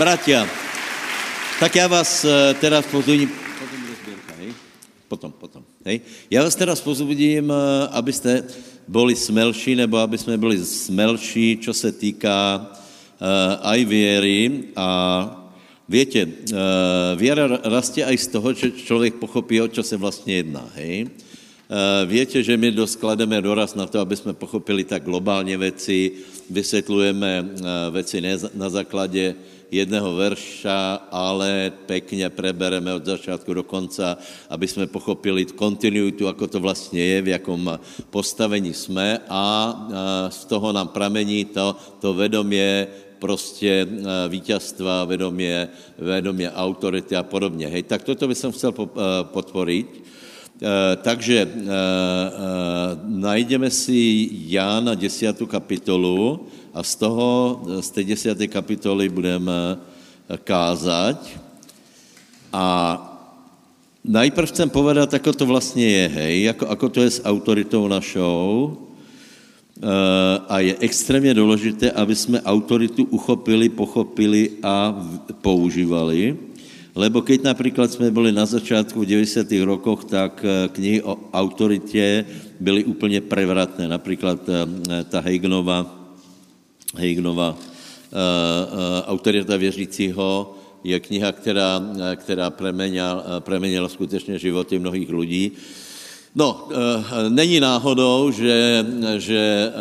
bratia, tak ja vás eh, teraz pozudím, potom rozbierka, hej? Potom, potom, hej? Ja vás teraz pozudím, eh, aby ste boli smelší, nebo aby sme boli smelší, čo se týká uh, aj viery a viete, uh, viera rastie aj z toho, že človek pochopí, o čo se vlastne jedná, hej? Viete, že my dosklademe doraz na to, aby sme pochopili tak globálne veci, vysvetľujeme uh, veci na základe jedného verša, ale pekne prebereme od začátku do konca, aby sme pochopili kontinuitu, ako to vlastne je, v jakom postavení sme a z toho nám pramení to, to vedomie prostě víťazstva, vedomie, vedomie autority a podobně. Hej, tak toto by som chcel podporiť. Takže najdeme si Jána 10. kapitolu, a z toho, z té desáté kapitoly budeme kázať. A najprv chcem povedať, ako to vlastně je, hej, ako, ako to je s autoritou našou. A je extrémně důležité, aby jsme autoritu uchopili, pochopili a používali. Lebo keď napríklad sme boli na začiatku v 90. rokoch, tak knihy o autoritě byly úplně prevratné. Napríklad ta Heignova Heignova Autorita věřícího je kniha, která, která premenila, skutečně životy mnohých lidí. No, není náhodou, že, že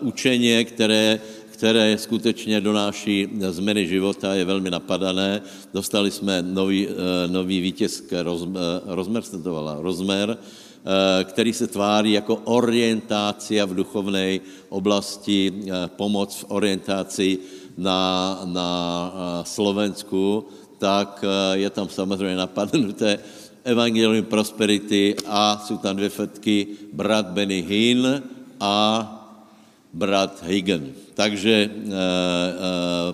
učení, které, které skutečně donáší změny života, je velmi napadané. Dostali jsme nový, nový vítěz, rozmer, rozmer, Eh, který se tváří jako orientácia v duchovnej oblasti, eh, pomoc v orientaci na, na eh, Slovensku, tak je tam samozřejmě napadnuté Evangelium Prosperity a jsou tam dvě fetky, brat Benny Hinn a brat Higgin. Takže e, e,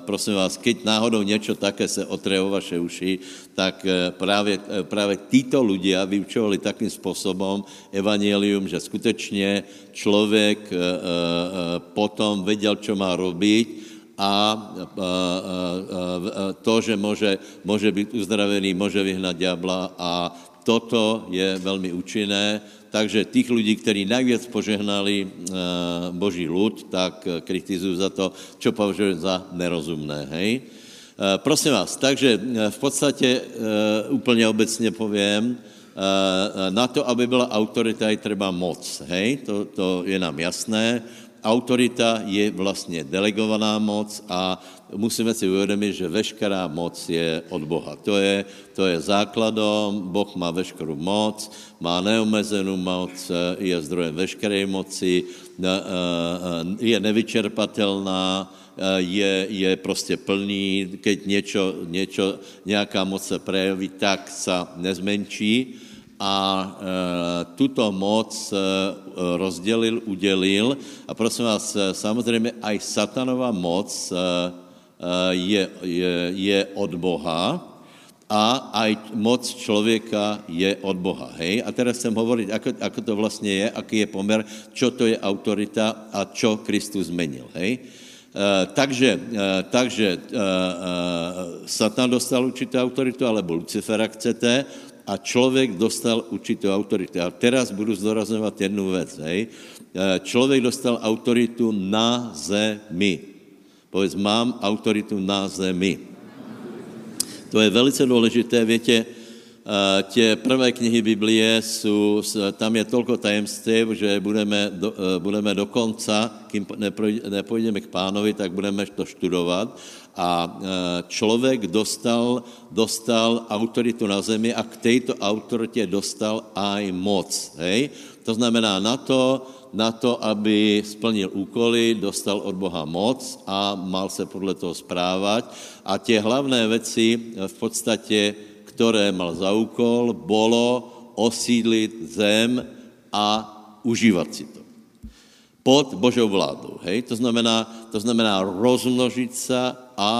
prosím vás, keď náhodou něco také se otře o vaše uši, tak e, právě, e, právě títo ľudia vyučovali takým způsobem evangelium, že skutečně člověk e, e, potom věděl, čo má robiť a to, že může, může být uzdravený, může vyhnat diabla a toto je velmi účinné takže tých ľudí, ktorí najviac požehnali eh, Boží ľud, tak eh, kritizujú za to, čo považujú za nerozumné. Hej? Eh, prosím vás, takže v podstatě úplně obecně povím, na to, aby byla autorita, je třeba moc. Hej? To, to je nám jasné. Autorita je vlastně delegovaná moc a musíme si uvědomit, že veškerá moc je od Boha. To je, to je základom, Boh má veškerou moc, má neomezenou moc, je zdrojem veškeré moci, je nevyčerpatelná, je, je prostě plný, keď něco, něco, nějaká moc se prejaví, tak se nezmenší a e, tuto moc e, rozdělil, udělil a prosím vás, e, samozřejmě aj satanová moc e, je, je, je od Boha a aj moc člověka je od Boha. Hej? A teraz chcem hovoriť, ako, ako to vlastně je, aký je pomer, čo to je autorita a čo Kristus zmenil. Hej? Uh, takže uh, takže uh, uh, Satan dostal určitou autoritu, alebo Lucifera chcete, a člověk dostal určitou autoritu. A teraz budu zdorazňovat jednu věc. Hej. Člověk dostal autoritu na zemi. Povedz, mám autoritu na zemi. To je velice důležité. Větě, eh, tě prvé knihy Biblie jsou, tam je tolko tajemství, že budeme do, eh, budeme do konca, kým nepojdeme k pánovi, tak budeme to študovat. A eh, člověk dostal, dostal autoritu na zemi a k této autoritě dostal aj moc. Hej? To znamená na to, na to, aby splnil úkoly, dostal od Boha moc a mal se podle toho správat. A tie hlavné veci v podstatě, které mal za úkol, bolo osídlit zem a užívat si to. Pod Božou vládou. Hej? To, znamená, to znamená rozmnožit se a, a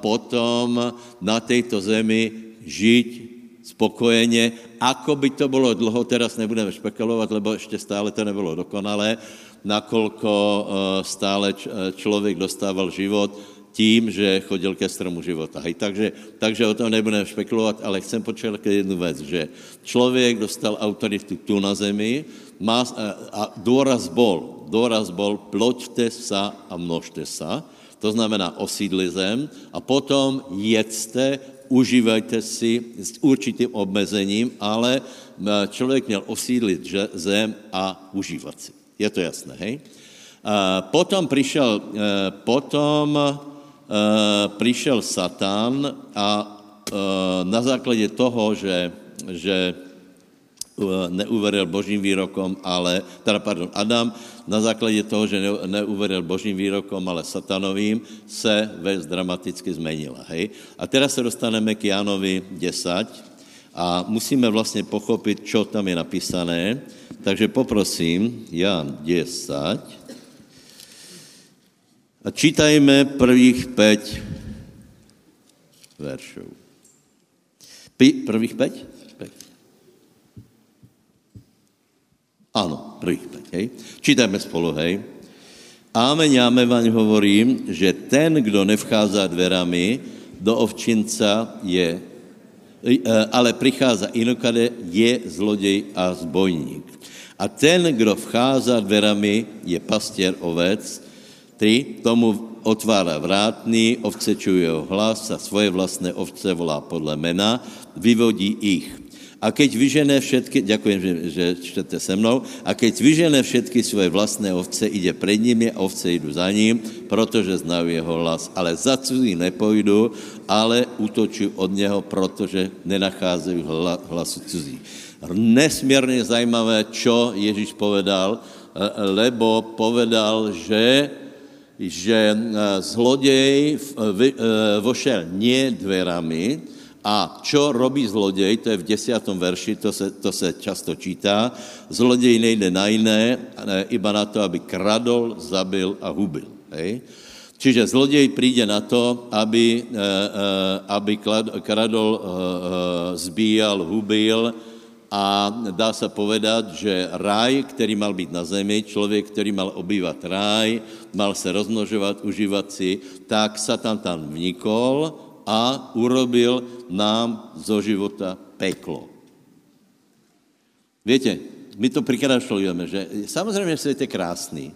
potom na této zemi žiť spokojeně, ako by to bylo dlho, teraz nebudeme špekulovat, lebo ještě stále to nebylo dokonalé, nakolko eh, stále eh, člověk dostával život tím, že chodil ke stromu života. Hej, takže, takže o tom nebudeme špekulovat, ale chcem počít jednu věc, že člověk dostal autoritu tu na zemi má, a důraz bol, důraz bol, ploďte sa a množte sa, to znamená osídli zem a potom jedzte, užívajte si s určitým obmezením, ale člověk měl osídlit zem a užívat si. Je to jasné, hej? A potom přišel, potom Eh, přišel Satan a eh, na základě toho, že, že eh, neuveril božím výrokom, ale, teda pardon, Adam na základě toho, že neuveril božím výrokom, ale satanovým, se vec dramaticky zmenila. Hej? A teraz se dostaneme k Jánovi 10 a musíme vlastně pochopit, čo tam je napísané. Takže poprosím, Jan 10, a čítajme prvých 5 veršov. P- prvých 5? 5. Áno, prvých 5, hej. Čítajme spolu, hej. Ámeň, ámeň vám hovorím, že ten, kdo nevchází dverami do ovčinca, je, e, ale prichádza inokade, je zlodej a zbojník. A ten, kdo vchází dverami, je pastier ovec, 3. Tomu otvára vrátný, ovce čuje jeho hlas a svoje vlastné ovce volá podle mena, vyvodí ich. A keď vyžené všetky, ďakujem, že, že čtete se mnou, a keď vyžené všetky svoje vlastné ovce, ide pred nimi a ovce idú za ním, protože znajú jeho hlas. Ale za cudzí nepojdu, ale útočujú od něho, protože nenacházejí hlasu cudzí. Nesmierne zajímavé, čo Ježíš povedal, lebo povedal, že že eh, zlodej eh, eh, vošel nie dverami, a čo robí zlodej, to je v desiatom verši, to se, to se často čítá, zlodej nejde na iné, iba na to, aby kradol, zabil a hubil. Hej? Čiže zlodej príde na to, aby, aby kradol, zbíjal, hubil, a dá sa povedať, že raj, ktorý mal byť na zemi, človek, ktorý mal obývať raj, mal sa rozmnožovať, užívať si, tak sa tam vnikol a urobil nám zo života peklo. Viete, my to prikrašľujeme, že samozrejme svet je krásny,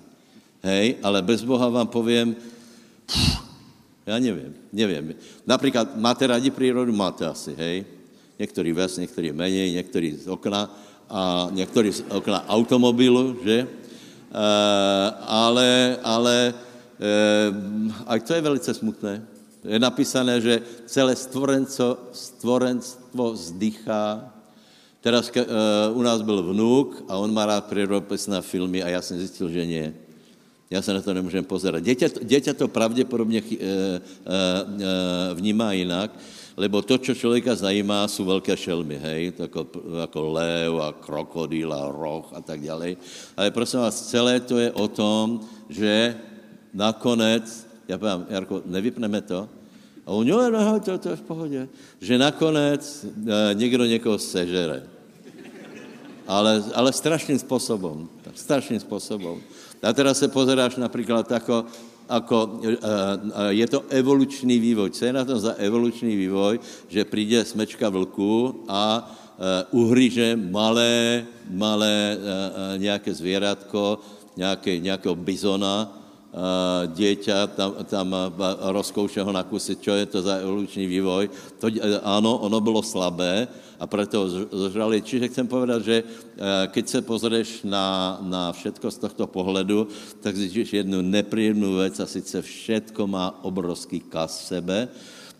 hej, ale bez Boha vám poviem, pff, ja neviem, neviem. Napríklad, máte radi prírodu? Máte asi, hej? Niektorí viac, niektorí menej, niektorí z okna a niektorí z okna automobilu, že? E, ale, ale e, aj to je velice smutné. Je napísané, že celé stvorenco, stvorenstvo vzdychá. Teraz e, u nás byl vnúk a on má rád prírodopisné filmy a ja som zistil, že nie. Ja sa na to nemôžem pozerať. Dieťa, to pravdepodobne e, e, e, vnímá inak lebo to, čo človeka zajímá, sú veľké šelmy, hej, ako, ako lev a krokodýl a roh a tak ďalej. Ale prosím vás, celé to je o tom, že nakonec, ja poviem, Jarko, nevypneme to? A on, jo, no, to, to je v pohode. Že nakonec e, niekto niekoho sežere. Ale, ale strašným spôsobom. Strašným spôsobom. A teraz sa pozeráš napríklad ako ako, e, e, je to evolučný vývoj. Co je na tom za evolučný vývoj, že príde smečka vlku a e, uhryže malé, malé nejaké zvieratko, nejaké, nejakého bizona, dieťa, tam, tam rozkouše ho na kusy, čo je to za evolučný vývoj. To, áno, ono bylo slabé, a preto zožrali. Čiže chcem povedať, že eh, keď sa pozrieš na, na všetko z tohto pohledu, tak zjistíš jednu nepríjemnú vec a sice všetko má obrovský kas v sebe.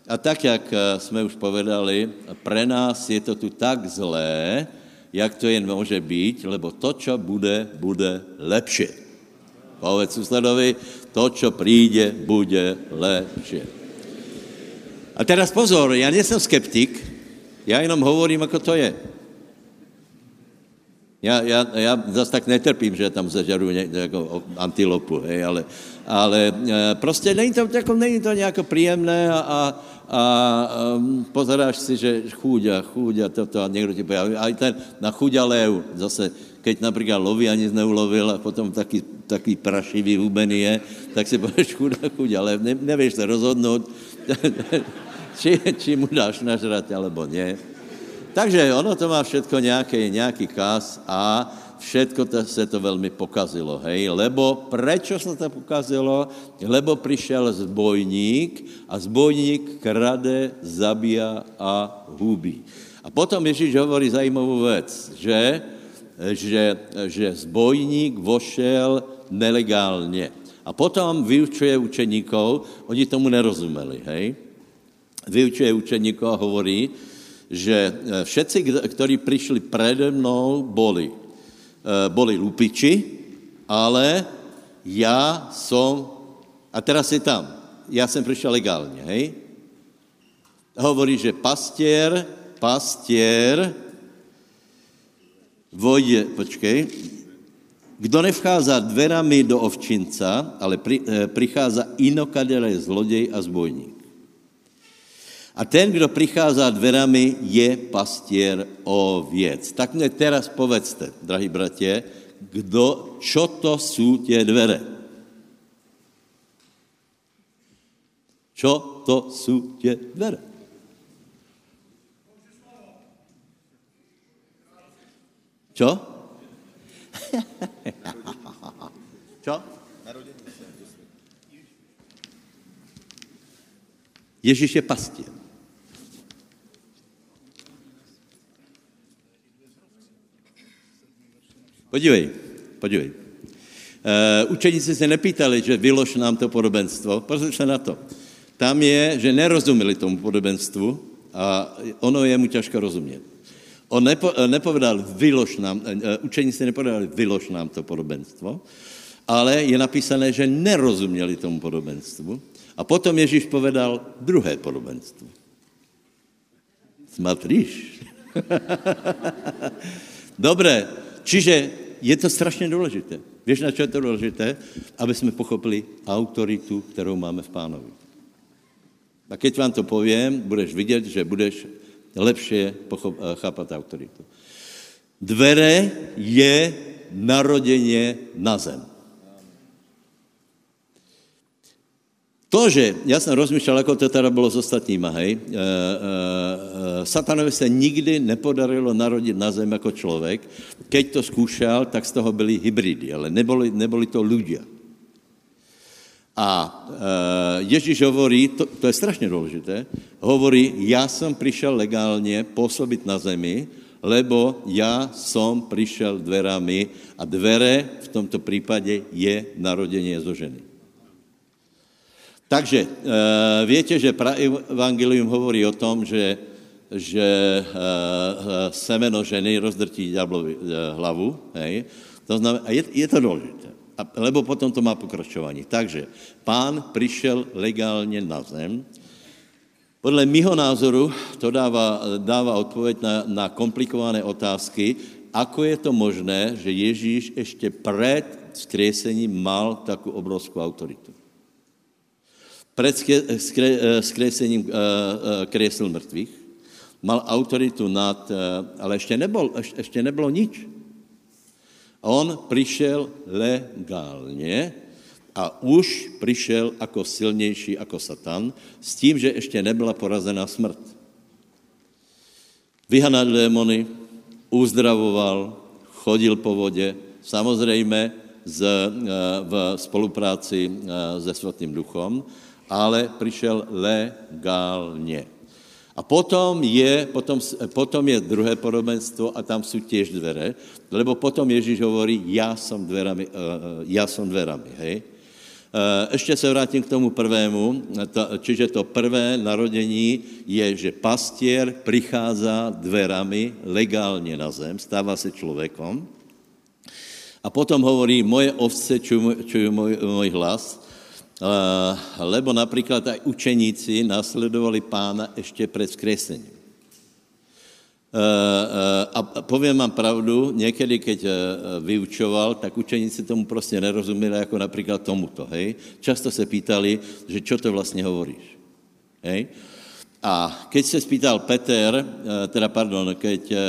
A tak, jak eh, jsme už povedali, pre nás je to tu tak zlé, jak to jen môže byť, lebo to, čo bude, bude lepšie. Povedz susedovi, to, čo príde, bude lepšie. A teraz pozor, ja nie som skeptik, ja jenom hovorím, ako to je. Já, já, já zase tak netrpím, že tam zažaruju jako antilopu, hej, ale, ale prostě není to, jako, není to nějak příjemné a, a, a um, pozeráš si, že chúďa, chúďa, toto a někdo ti pojaví. A ten na chúďa lev, zase, keď například loví nic neulovil a potom taky, taky prašivý, hubený je, tak si pověš chúďa, chúďa lev, ne, nevíš se rozhodnout, či, či mu dáš nažrať, alebo nie. Takže ono to má všetko nějaký, nějaký kas a všetko to, se to velmi pokazilo, hej, lebo prečo se to pokazilo? Lebo přišel zbojník a zbojník krade, zabíja a hubí. A potom Ježíš hovorí zajímavou věc, že, že, že zbojník vošel nelegálně. A potom vyučuje učeníkov, oni tomu nerozumeli, hej? Vyučuje učeníkov a hovorí, že všetci, ktorí prišli prede mnou, boli Eh, boli lupiči, ale já som, a teraz si tam, já jsem přišel legálně, hej? Hovorí, že pastier, pastier, vojde, počkej, kdo nevchází dverami do ovčinca, ale pri, eh, prichází inokadele zlodej a zbojník. A ten, kdo prichází dverami, je pastier oviec. Tak mne teraz povedzte, drahí bratě, kdo, čo to jsou tě dvere? Čo to jsou tě dvere? Čo? Čo? Ježíš je pastier. Podívej, podívej. Uh, učeníci se nepýtali, že vylož nám to podobenstvo. Pozri se na to. Tam je, že nerozumeli tomu podobenstvu a ono je mu těžko rozumět. On nepo, eh, nepovedal, vylož nám, uh, učeníci nepovedali, vylož nám to podobenstvo, ale je napísané, že nerozuměli tomu podobenstvu. A potom Ježíš povedal druhé podobenstvo. Smatríš? Dobré, Čiže je to strašně důležité. Víš, na čo je to důležité? Aby jsme pochopili autoritu, kterou máme v pánovi. A keď vám to povím, budeš vidět, že budeš lepšie eh, chápat autoritu. Dvere je narodenie na zem. To, že, ja som rozmýšľal, ako to teda bolo s ostatníma, hej, e, e, satanovi sa nikdy nepodarilo narodiť na zem ako človek. Keď to skúšal, tak z toho byli hybridy, ale neboli, neboli to ľudia. A e, Ježíš hovorí, to, to je strašne dôležité, hovorí, ja som prišiel legálne pôsobiť na zemi, lebo ja som prišiel dverami a dvere v tomto prípade je narodenie zo ženy. Takže e, viete, že evangelium hovorí o tom, že, že e, semeno ženy rozdrtí ďablovi e, hlavu, hej? To znamená, je, je to dôležité, lebo potom to má pokračovanie. Takže pán prišiel legálne na zem, podle mýho názoru to dáva, dáva odpověď na, na komplikované otázky, ako je to možné, že Ježíš ešte pred skriesením mal takú obrovskú autoritu pred skresením eh, eh, kresl mrtvých, mal autoritu nad, eh, ale ešte, nebol, ešte nebylo nič. On přišel legálně a už přišel jako silnější jako Satan s tím, že ještě nebyla porazená smrt. Vyhanal démony, uzdravoval, chodil po vodě, samozřejmě z, v spolupráci se Svatým duchom, ale přišel legálně. A potom je, potom, potom je druhé podobenstvo a tam jsou těž dvere, lebo potom Ježíš hovorí, já jsem dverami, uh, já jsem dverami, hej. Uh, ještě se vrátím k tomu prvému, čiže to prvé narodení je, že pastier prichází dverami legálně na zem, stává se člověkom a potom hovorí, moje ovce čují můj, můj hlas Eh, lebo například aj učeníci nasledovali pána ještě před skresením. a poviem vám pravdu, niekedy, keď vyučoval, tak učeníci tomu prostě nerozumeli, jako například tomuto, hej. Často se pýtali, že čo to vlastně hovoríš, hej. A keď se spýtal Peter, eh, teda pardon, keď eh,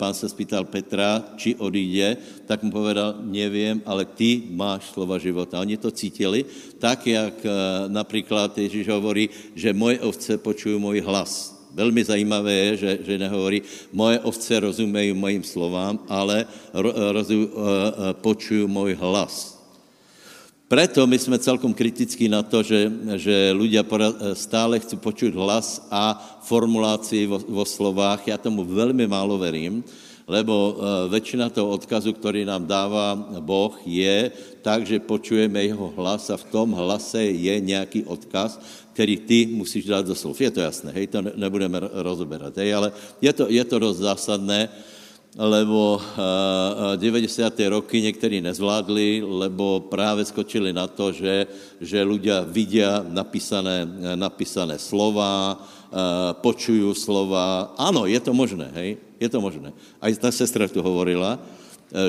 pán se spýtal Petra, či odíde, tak mu povedal, nevím, ale ty máš slova života. Oni to cítili tak, jak eh, například Ježíš hovorí, že moje ovce počují můj hlas. Velmi zajímavé je, že, že nehovorí, moje ovce rozumejí mojim slovám, ale ro, rozu, počují můj hlas. Preto my jsme celkom kritickí na to, že, že ľudia stále chcú počuť hlas a formulácii vo, vo slovách. Ja tomu veľmi málo verím, lebo uh, väčšina toho odkazu, ktorý nám dáva Boh, je tak, že počujeme jeho hlas a v tom hlase je nejaký odkaz, který ty musíš dát do slov. Je to jasné, hej, to nebudeme rozoberať, hej, ale je to, je to dosť zásadné lebo 90. roky někteří nezvládli, lebo právě skočili na to, že, že ľudia vidia napísané, napísané slova, počujú slova. Ano, je to možné, hej, je to možné. Aj ta sestra tu hovorila,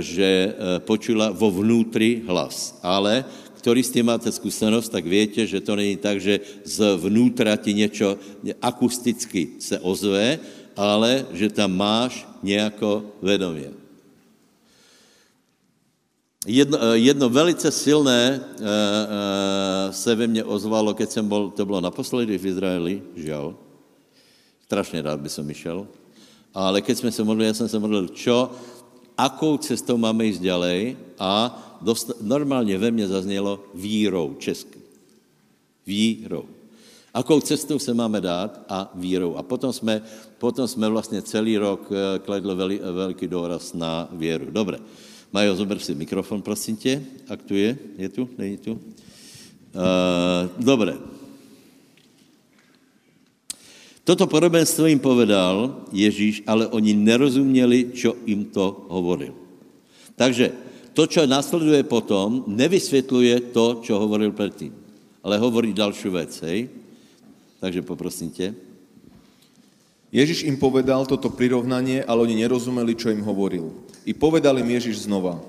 že počula vo vnútri hlas, ale ktorý s tým máte skúsenosť, tak viete, že to není tak, že zvnútra ti niečo akusticky se ozve, ale že tam máš nejako vedomie. Jedno, eh, jedno velice silné e, e, se ve mně ozvalo, keď jsem bol, to bylo naposledy v Izraeli, žiaľ. Strašně rád by som išel. Ale keď jsme se modlili, já jsem se modlil, čo, akou cestou máme ísť ďalej a dost, normálně ve mně zaznělo vírou česky. Vírou akou cestou se máme dát a vírou. A potom jsme, potom jsme vlastně celý rok eh, kladli veli, velký důraz na věru. Dobre. Majo, zober si mikrofon, prosím tě. Ak tu je? Je tu? Není tu? Uh, dobre. Toto podobenstvo jim povedal Ježíš, ale oni nerozuměli, čo jim to hovoril. Takže to, čo následuje potom, nevysvětluje to, čo hovoril předtím, ale hovorí další věc, hej? Takže poprosím tě. Ježiš im povedal toto prirovnanie, ale oni nerozumeli, čo im hovoril. I povedal im Ježiš znova,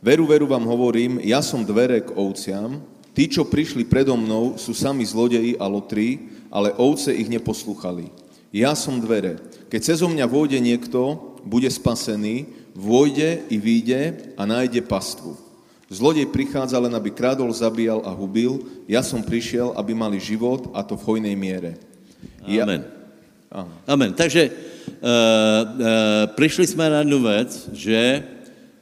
veru, veru vám hovorím, ja som dvere k ovciam, tí, čo prišli predo mnou, sú sami zlodeji a lotrí, ale ovce ich neposlúchali. Ja som dvere. Keď cezo mňa vôjde niekto, bude spasený, vôjde i vyjde a nájde pastvu. Zlodej prichádza len, aby krádol, zabíjal a hubil. Ja som prišiel, aby mali život a to v hojnej miere. Ja... Amen. Amen. Takže uh, uh, prišli jsme na jednu věc, že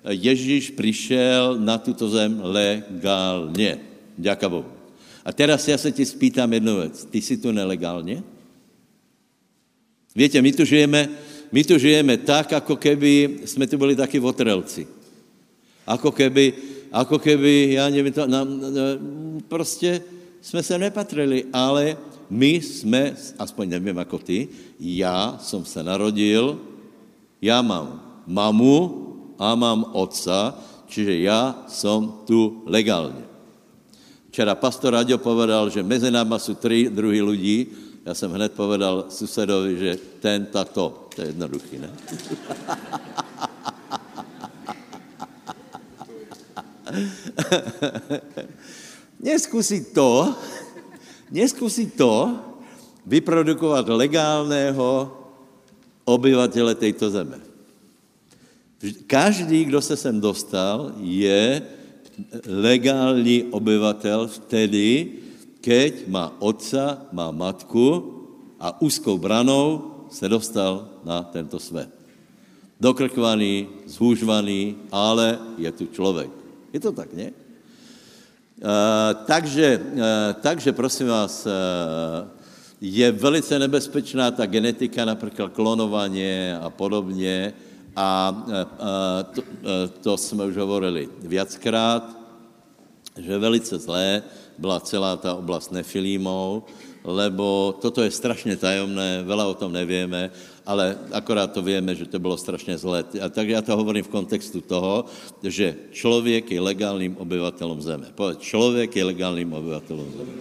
Ježíš přišel na tuto zem legálně. Ďaká Bohu. A teraz já se ti spýtám jednu věc. Ty jsi tu nelegálně? Víte, my tu žijeme, my tu žijeme tak, jako keby jsme tu byli taky votrelci. Ako keby ako keby, já nevím, to, nám, prostě jsme se nepatrili, ale my jsme, aspoň nevím jako ty, já jsem se narodil, já mám mamu a mám otca, čiže já jsem tu legálně. Včera pastor Raďo povedal, že mezi náma jsou tři druhý lidí, já jsem hned povedal susedovi, že ten, tato. To je jednoduchý, ne? neskúsiť to, neskúsiť to vyprodukovat legálného obyvatele tejto zeme. Každý, kdo se sem dostal, je legální obyvatel vtedy, keď má otca, má matku a úzkou branou se dostal na tento svět. Dokrkvaný, zhůžvaný, ale je tu člověk. Je to tak, ne? Uh, takže, uh, takže prosím vás, uh, je velice nebezpečná ta genetika, například klonování a podobně. A to, to jsme už hovorili viackrát, že velice zlé byla celá ta oblast nefilímou, lebo toto je strašně tajomné, veľa o tom nevieme ale akorát to vieme, že to bylo strašně zlé. A tak já to hovorím v kontextu toho, že člověk je legálním obyvatelem zeme. Povedz, člověk je legálním obyvatelem zeme.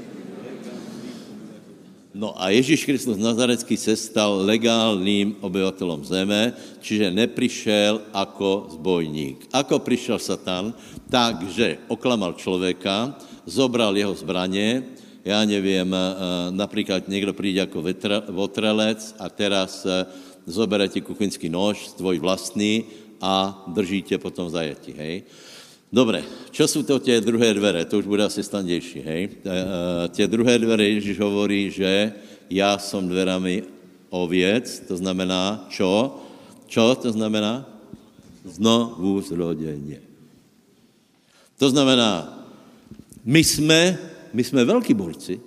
No a Ježíš Kristus Nazarecký se stal legálním obyvatelom zeme, čiže neprišel ako zbojník. Ako prišiel Satan? Takže oklamal človeka, zobral jeho zbraně, já nevím, eh, například někdo přijde jako votrelec a teraz eh, zobere ti kuchyňský nož, tvoj vlastný a drží tě potom v zajetí, hej? Dobre, čo sú to tie druhé dvere? To už bude asi standejší, hej? Tie druhé dvere Ježíš hovorí, že ja som dverami oviec, to znamená čo? Čo to znamená? Znovu zrodenie. To znamená, my jsme, my jsme velký borci.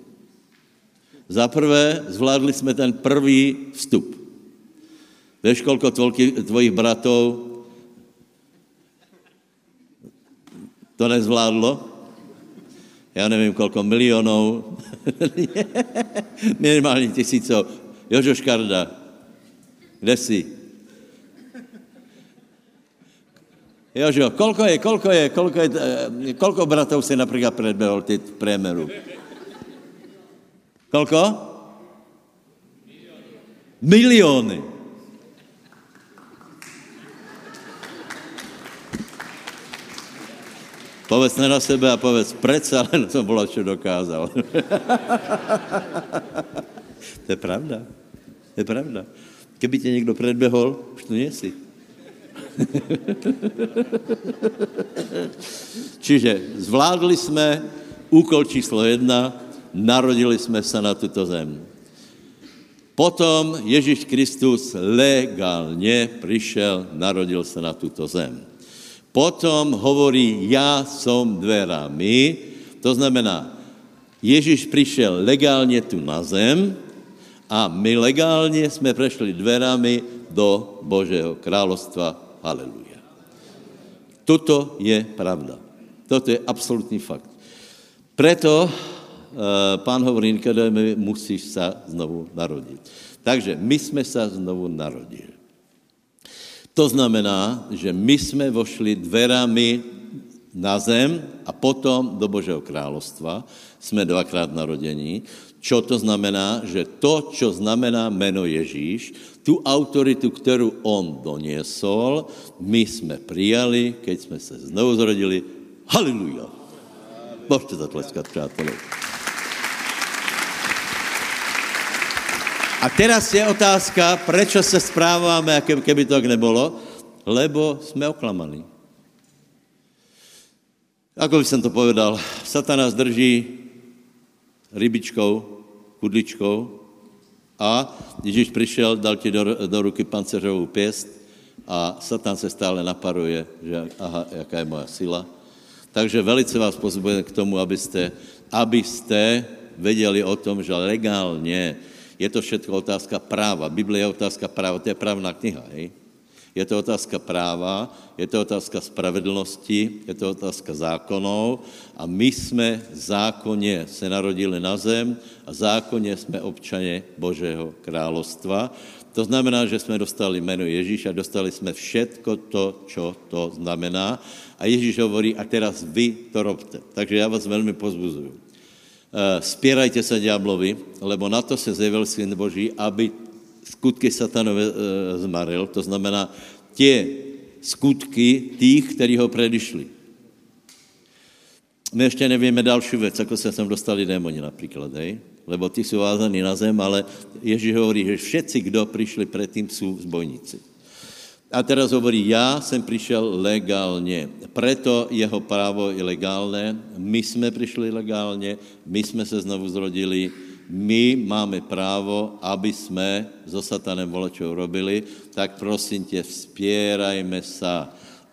Za prvé zvládli jsme ten prvý vstup. Víš, kolko tvojich bratov to nezvládlo? Já nevím, kolko milionů, minimálně tisícov. Jožo Škarda, kde jsi? Jožo, kolko je, kolko je, kolko, je, eh, kolko bratov si například předbehol ty v průměru? Kolko? Miliony. Povedz na sebe a povedz, predsa len som bola, čo dokázal. to je pravda. To je pravda. Keby tě někdo predbehol, už tu nie si. Čiže zvládli jsme úkol číslo jedna, narodili jsme se na tuto zem. Potom Ježíš Kristus legálně přišel, narodil se na tuto zem. Potom hovorí, já som dverami, to znamená, Ježíš přišel legálně tu na zem a my legálně jsme prešli dverami do Božího královstva. Haleluja. Toto je pravda. Toto je absolutní fakt. Preto uh, pán hovorí, Nikodéme, musíš sa znovu narodit. Takže my jsme sa znovu narodili. To znamená, že my jsme vošli dverami na zem a potom do Božího královstva. Jsme dvakrát narodení. Čo to znamená? Že to, čo znamená meno Ježíš, tu autoritu, kterou on doniesol, my jsme přijali, keď jsme se znovu zrodili. Haleluja. Môžete zatleskat, přátelé. A teraz je otázka, prečo se správáme, ako keby to tak nebolo? Lebo jsme oklamaní. Ako by som to povedal, Satan nás drží rybičkou, kudličkou a Ježíš přišel, dal ti do, do ruky panceřovou pěst a Satan se stále naparuje, že aha, jaká je moja sila. Takže velice vás pozbujem k tomu, abyste, abyste vedeli o tom, že legálně je to všetko otázka práva. Biblia je otázka práva, to je právna kniha, hej? Je to otázka práva, je to otázka spravedlnosti, je to otázka zákonov a my jsme zákonně se narodili na zem a zákonně jsme občaně Božího královstva. To znamená, že jsme dostali Ježíš a dostali jsme všetko to, čo to znamená. A Ježíš hovorí, a teraz vy to robte. Takže já vás velmi pozbuzuju. Eh, spierajte sa diablovi, lebo na to se zjevil Syn Boží, aby skutky satanové eh, zmaril, to znamená tie skutky tých, kteří ho predišli. My ještě nevíme další věc, ako se sem dostali démoni například, hej? lebo ty jsou vázaní na zem, ale Ježíš hovorí, že všetci, kdo přišli předtím, jsou zbojníci. A teraz hovorí, já jsem přišel legálně. Preto jeho právo je legálné. My jsme přišli legálně, my jsme se znovu zrodili, my máme právo, aby jsme so satanem volačou robili, tak prosím tě, vzpierajme sa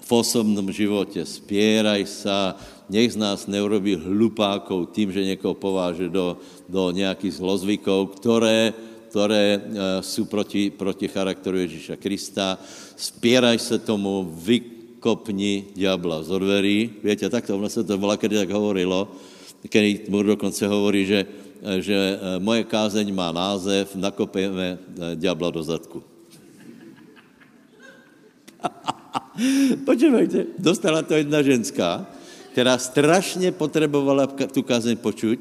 v osobnom životě, spieraj sa, nech z nás neurobí hlupákov tím, že někoho pováže do, do nějakých zlozvykov, které které eh, jsou proti, proti charakteru Ježíša Krista. Spieraj se tomu, vykopni diabla z odverí. Viete, takto ono se to volá, kedy tak hovorilo, kedy mu dokonce hovorí, že, že eh, moje kázeň má název Nakopejme diabla do zadku. Počúvajte, dostala to jedna ženská, která strašně potrebovala tu kázeň počuť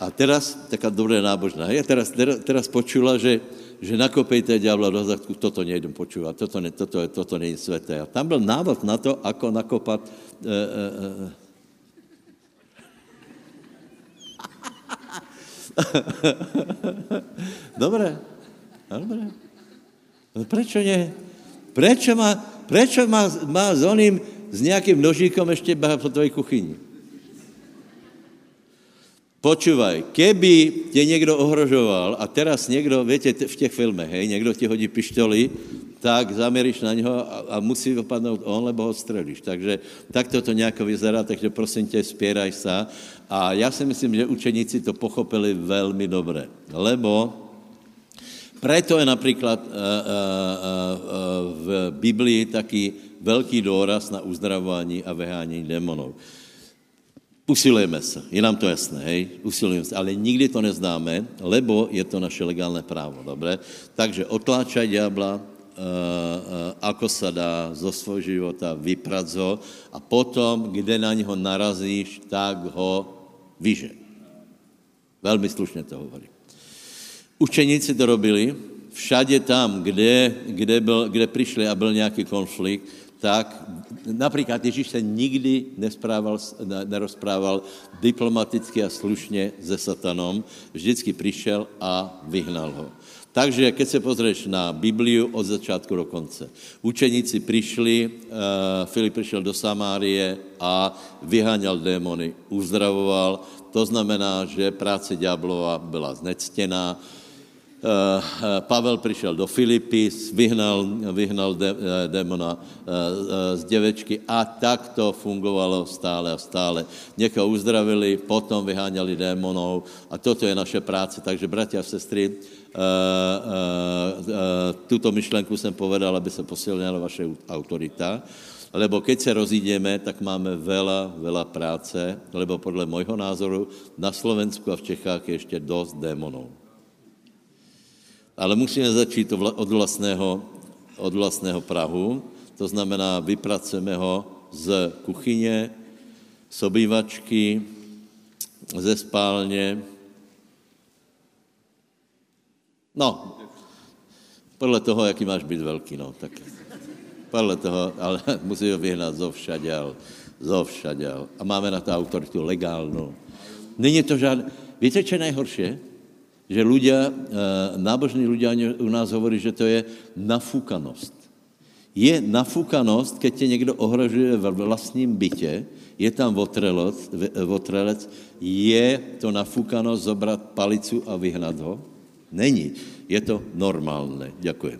A teraz, taká dobrá nábožná, ja teraz, teraz, počula, že, že nakopejte diabla do zadku, toto nejdem počúvať, toto, ne, toto, toto je sveté. A tam byl návod na to, ako nakopať... E, e, Dobre, dobre. No prečo nie? Prečo má, prečo má, má s oným, s nejakým nožíkom ešte po tvojej kuchyni? Počúvaj, keby te niekto ohrožoval a teraz niekto, viete, v těch filmech, hej, niekto ti hodí pištoli, tak zameríš na něho a, a musí dopadnout on, lebo ho strelíš. Takže takto to nejako vyzerá, takže prosím tě, spieraj sa. A já si myslím, že učeníci to pochopili velmi dobře, lebo preto je napríklad uh, uh, uh, v Biblii taký veľký dôraz na uzdravování a vyhánění démonov. Usilujeme se, je nám to jasné, hej, usilujeme se, ale nikdy to neznáme, lebo je to naše legálne právo, dobre? Takže otláčaj diabla, ako sa dá zo svojho života, vyprať ho a potom, kde na něho narazíš, tak ho vyže. Veľmi slušne to hovorí. Učeníci to robili, všade tam, kde, kde, byl, kde prišli a byl nějaký konflikt, tak napríklad Ježíš sa nikdy nerozprával diplomaticky a slušne se satanom, vždycky prišiel a vyhnal ho. Takže keď se pozrieš na Bibliu od začátku do konce. Učeníci prišli, uh, Filip prišiel do Samárie a vyháňal démony, uzdravoval. To znamená, že práce ďablova byla znectená, Eh, eh, Pavel přišel do Filipy, vyhnal, vyhnal eh, demona z děvečky a tak to fungovalo stále a stále. Někoho uzdravili, potom vyháňali démonov a toto je naše práce. Takže, bratia a sestry, tuto myšlenku jsem povedal, aby se posilnila vaše autorita, lebo keď se rozídeme, tak máme veľa, veľa práce, lebo podle môjho názoru na Slovensku a v Čechách je ešte dosť démonov. Ale musíme začít od vlastného, od vlastného Prahu, to znamená, vypracujeme ho z kuchyně, z obývačky, ze spálně. No, podle toho, jaký máš být velký, no, tak podle toho, ale musí ho vyhnat zo všaděl, zo všaděl. A máme na to autoritu legálnu. Není to žádné... Víte, čo je najhoršie? že ľudia, eh, nábožní ľudia u nás hovorí, že to je nafúkanosť. Je nafúkanosť, keď tě někdo ohrožuje ve vlastním bytě, je tam votrelec, votrelec je to nafúkanosť zobrat palicu a vyhnat ho? Není. Je to normálne. Ďakujem.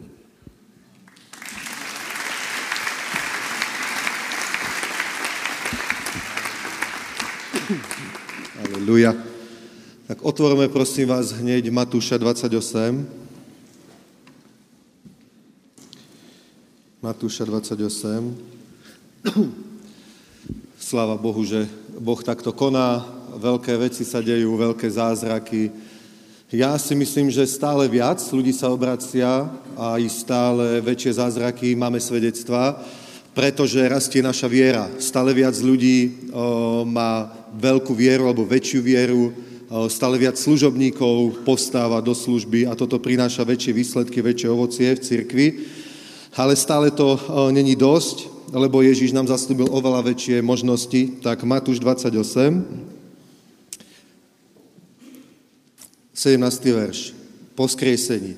Aleluja. Tak otvorme prosím vás hneď Matúša 28. Matúša 28. Sláva Bohu, že Boh takto koná, veľké veci sa dejú, veľké zázraky. Ja si myslím, že stále viac ľudí sa obracia a i stále väčšie zázraky máme svedectvá, pretože rastie naša viera. Stále viac ľudí o, má veľkú vieru alebo väčšiu vieru, stále viac služobníkov postáva do služby a toto prináša väčšie výsledky, väčšie ovocie v cirkvi. Ale stále to není dosť, lebo Ježíš nám zaslúbil oveľa väčšie možnosti. Tak Matúš 28, 17. verš, po skriesení.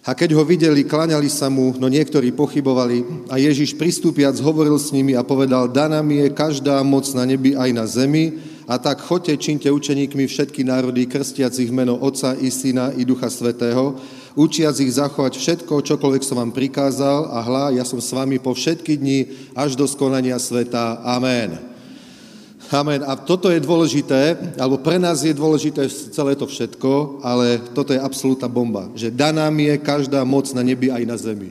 A keď ho videli, klaňali sa mu, no niektorí pochybovali a Ježiš pristúpiac hovoril s nimi a povedal, daná mi je každá moc na nebi aj na zemi, a tak choďte, činte učeníkmi všetky národy, krstiac ich meno Otca i Syna i Ducha Svetého, učiac ich zachovať všetko, čokoľvek som vám prikázal a hla, ja som s vami po všetky dni až do skonania sveta. Amen. Amen. A toto je dôležité, alebo pre nás je dôležité celé to všetko, ale toto je absolútna bomba, že daná mi je každá moc na nebi aj na zemi.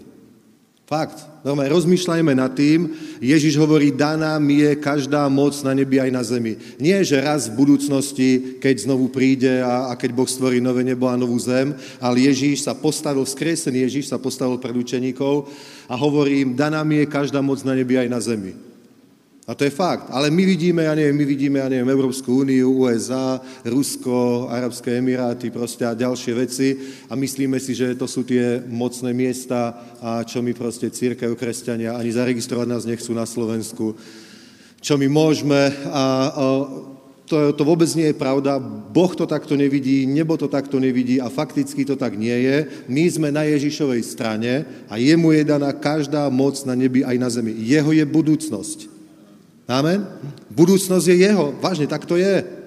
Fakt. Normálne, rozmýšľajme nad tým. Ježiš hovorí, daná mi je každá moc na nebi aj na zemi. Nie, že raz v budúcnosti, keď znovu príde a, a keď Boh stvorí nové nebo a novú zem, ale Ježiš sa postavil, skresený Ježiš sa postavil pred učeníkov a hovorí im, daná mi je každá moc na nebi aj na zemi. A to je fakt. Ale my vidíme, ja neviem, my vidíme, ja neviem, Európsku úniu, USA, Rusko, Arabské Emiráty proste a ďalšie veci a myslíme si, že to sú tie mocné miesta a čo my proste církev, kresťania ani zaregistrovať nás nechcú na Slovensku. Čo my môžeme a, a to, to vôbec nie je pravda. Boh to takto nevidí, nebo to takto nevidí a fakticky to tak nie je. My sme na Ježišovej strane a jemu je daná každá moc na nebi aj na zemi. Jeho je budúcnosť. Amen? Budúcnosť je jeho. Vážne, tak to je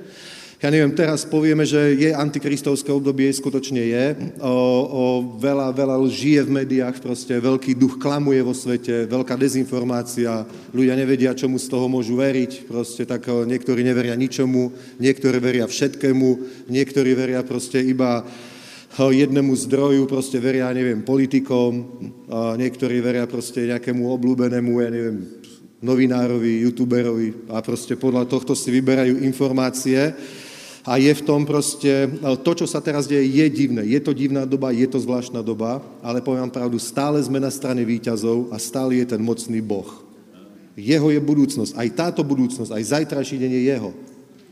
ja neviem, teraz povieme, že je antikristovské obdobie, skutočne je. O, o, veľa, veľa žije v médiách, proste veľký duch klamuje vo svete, veľká dezinformácia, ľudia nevedia, čomu z toho môžu veriť, proste tak o, niektorí neveria ničomu, niektorí veria všetkému, niektorí veria proste iba jednému zdroju, proste veria, neviem, politikom, niektorí veria proste nejakému obľúbenému, ja neviem, novinárovi, youtuberovi a proste podľa tohto si vyberajú informácie a je v tom proste, to, čo sa teraz deje, je divné. Je to divná doba, je to zvláštna doba, ale poviem pravdu, stále sme na strane výťazov a stále je ten mocný Boh. Jeho je budúcnosť, aj táto budúcnosť, aj zajtrajší deň je jeho.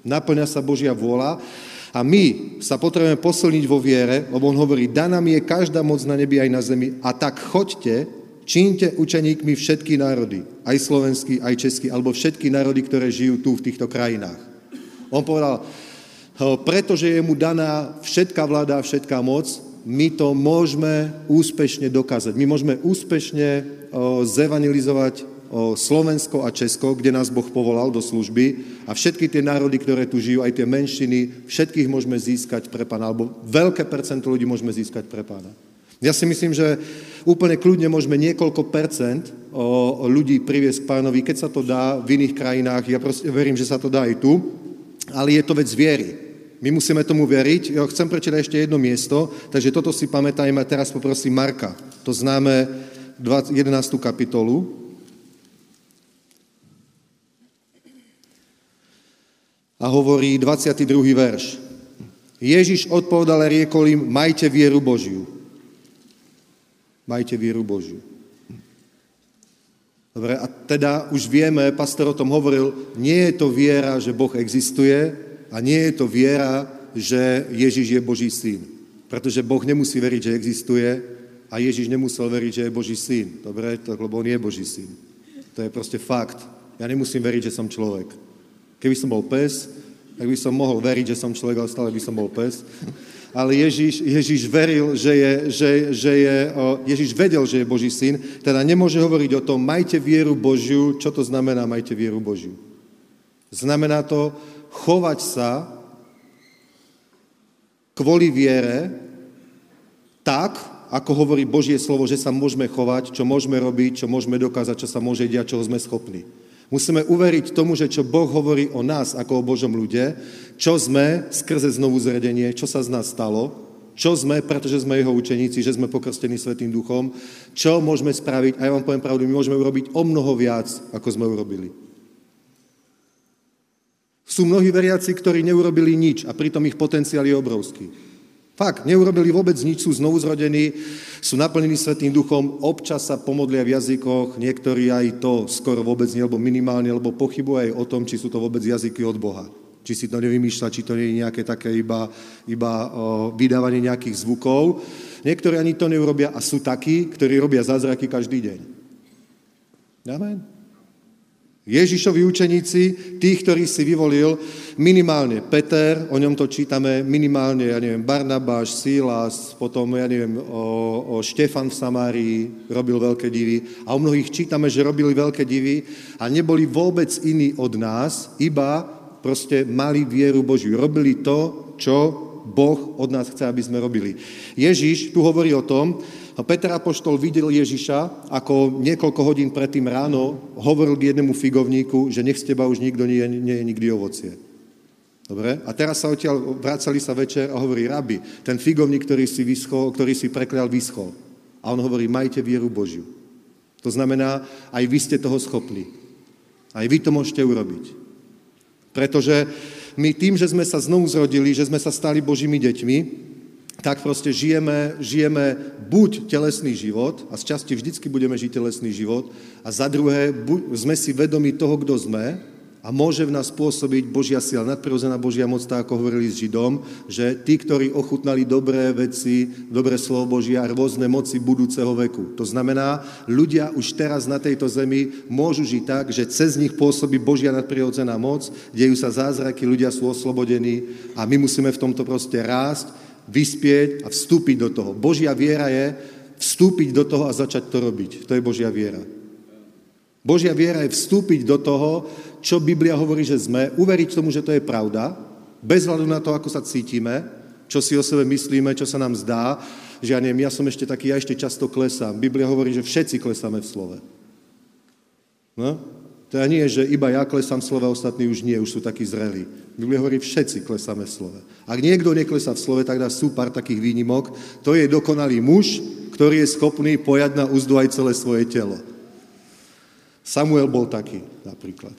Naplňa sa Božia vôľa a my sa potrebujeme posilniť vo viere, lebo on hovorí, daná mi je každá moc na nebi aj na zemi a tak choďte, čínte učeníkmi všetky národy, aj slovenský, aj český, alebo všetky národy, ktoré žijú tu v týchto krajinách. On povedal, pretože je mu daná všetká vláda všetká moc, my to môžeme úspešne dokázať. My môžeme úspešne zevanilizovať Slovensko a Česko, kde nás Boh povolal do služby a všetky tie národy, ktoré tu žijú, aj tie menšiny, všetkých môžeme získať pre pána, alebo veľké percento ľudí môžeme získať pre pána. Ja si myslím, že úplne kľudne môžeme niekoľko percent ľudí priviesť k pánovi, keď sa to dá v iných krajinách. Ja proste verím, že sa to dá aj tu, ale je to vec viery. My musíme tomu veriť. Ja chcem prečítať ešte jedno miesto, takže toto si pamätajme. Teraz poprosím Marka. To známe 11. kapitolu. A hovorí 22. verš. Ježiš odpovedal a riekol im, majte vieru Božiu. Majte vieru Božiu. Dobre, a teda už vieme, pastor o tom hovoril, nie je to viera, že Boh existuje, a nie je to viera, že Ježiš je Boží syn. Pretože Boh nemusí veriť, že existuje a Ježiš nemusel veriť, že je Boží syn. Dobre? Lebo on je Boží syn. To je proste fakt. Ja nemusím veriť, že som človek. Keby som bol pes, tak by som mohol veriť, že som človek, ale stále by som bol pes. Ale Ježiš, Ježiš veril, že je, že, že je, Ježiš vedel, že je Boží syn, teda nemôže hovoriť o tom, majte vieru Božiu. Čo to znamená, majte vieru Božiu? Znamená to, chovať sa kvôli viere tak, ako hovorí Božie slovo, že sa môžeme chovať, čo môžeme robiť, čo môžeme dokázať, čo sa môže diať, čoho sme schopní. Musíme uveriť tomu, že čo Boh hovorí o nás ako o Božom ľude, čo sme skrze znovu zredenie, čo sa z nás stalo, čo sme, pretože sme jeho učeníci, že sme pokrstení Svetým duchom, čo môžeme spraviť, a ja vám poviem pravdu, my môžeme urobiť o mnoho viac, ako sme urobili. Sú mnohí veriaci, ktorí neurobili nič a pritom ich potenciál je obrovský. Fakt, neurobili vôbec nič, sú znovu zrodení, sú naplnení Svetým duchom, občas sa pomodlia v jazykoch, niektorí aj to skoro vôbec nie, alebo minimálne, alebo pochybujú aj o tom, či sú to vôbec jazyky od Boha. Či si to nevymýšľa, či to nie je nejaké také iba, iba o, vydávanie nejakých zvukov. Niektorí ani to neurobia a sú takí, ktorí robia zázraky každý deň. Amen. Ježišovi učeníci, tých, ktorých si vyvolil, minimálne Peter, o ňom to čítame, minimálne, ja neviem, Barnabáš, Sílas, potom, ja neviem, o, o Štefan v Samárii robil veľké divy a o mnohých čítame, že robili veľké divy a neboli vôbec iní od nás, iba proste mali vieru Božiu. Robili to, čo Boh od nás chce, aby sme robili. Ježiš tu hovorí o tom, No Peter Apoštol videl Ježiša, ako niekoľko hodín predtým ráno hovoril k jednému figovníku, že nech z teba už nikto nie, nie je nikdy ovocie. Dobre? A teraz sa odtiaľ, vracali sa večer a hovorí, rabi, ten figovník, ktorý si, vyschol, ktorý si preklial, vyschol. A on hovorí, majte vieru Božiu. To znamená, aj vy ste toho schopní. Aj vy to môžete urobiť. Pretože my tým, že sme sa znovu zrodili, že sme sa stali Božími deťmi, tak proste žijeme, žijeme buď telesný život, a z časti vždycky budeme žiť telesný život, a za druhé buď, sme si vedomi toho, kto sme, a môže v nás pôsobiť Božia sila, nadprirodzená Božia moc, tak ako hovorili s Židom, že tí, ktorí ochutnali dobré veci, dobré slovo Božia a rôzne moci budúceho veku. To znamená, ľudia už teraz na tejto zemi môžu žiť tak, že cez nich pôsobí Božia nadprirodzená moc, dejú sa zázraky, ľudia sú oslobodení a my musíme v tomto proste rásť, vyspieť a vstúpiť do toho. Božia viera je vstúpiť do toho a začať to robiť. To je Božia viera. Božia viera je vstúpiť do toho, čo Biblia hovorí, že sme, uveriť tomu, že to je pravda, bez hľadu na to, ako sa cítime, čo si o sebe myslíme, čo sa nám zdá, že ja neviem, ja som ešte taký, ja ešte často klesám. Biblia hovorí, že všetci klesáme v slove. No? To ja nie, že iba ja klesám v slove, ostatní už nie, už sú takí zrelí. Biblia hovorí, všetci klesáme v slove. Ak niekto neklesá v slove, tak dá sú pár takých výnimok. To je dokonalý muž, ktorý je schopný pojať na úzdu aj celé svoje telo. Samuel bol taký, napríklad.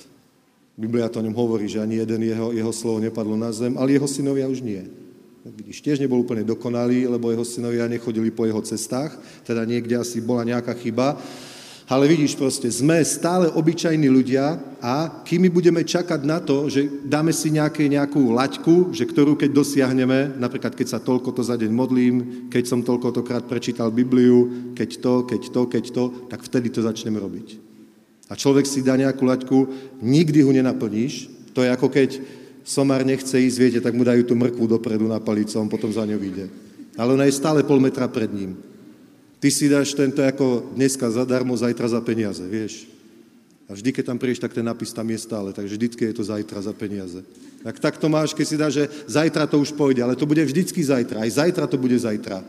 Biblia to o ňom hovorí, že ani jeden jeho, jeho slovo nepadlo na zem, ale jeho synovia už nie. Vidíš, tiež nebol úplne dokonalý, lebo jeho synovia nechodili po jeho cestách, teda niekde asi bola nejaká chyba. Ale vidíš proste, sme stále obyčajní ľudia a kým budeme čakať na to, že dáme si nejaké, nejakú laťku, že ktorú keď dosiahneme, napríklad keď sa toľko to za deň modlím, keď som toľko tokrát prečítal Bibliu, keď to, keď to, keď to, tak vtedy to začneme robiť a človek si dá nejakú laťku, nikdy ho nenaplníš. To je ako keď somár nechce ísť, viete, tak mu dajú tú mrkvu dopredu na palicu on potom za ňou ide. Ale ona je stále pol metra pred ním. Ty si dáš tento ako dneska zadarmo, zajtra za peniaze, vieš. A vždy, keď tam prídeš, tak ten napis tam je stále, takže vždycky je to zajtra za peniaze. Tak tak to máš, keď si dáš, že zajtra to už pôjde, ale to bude vždycky zajtra, aj zajtra to bude zajtra.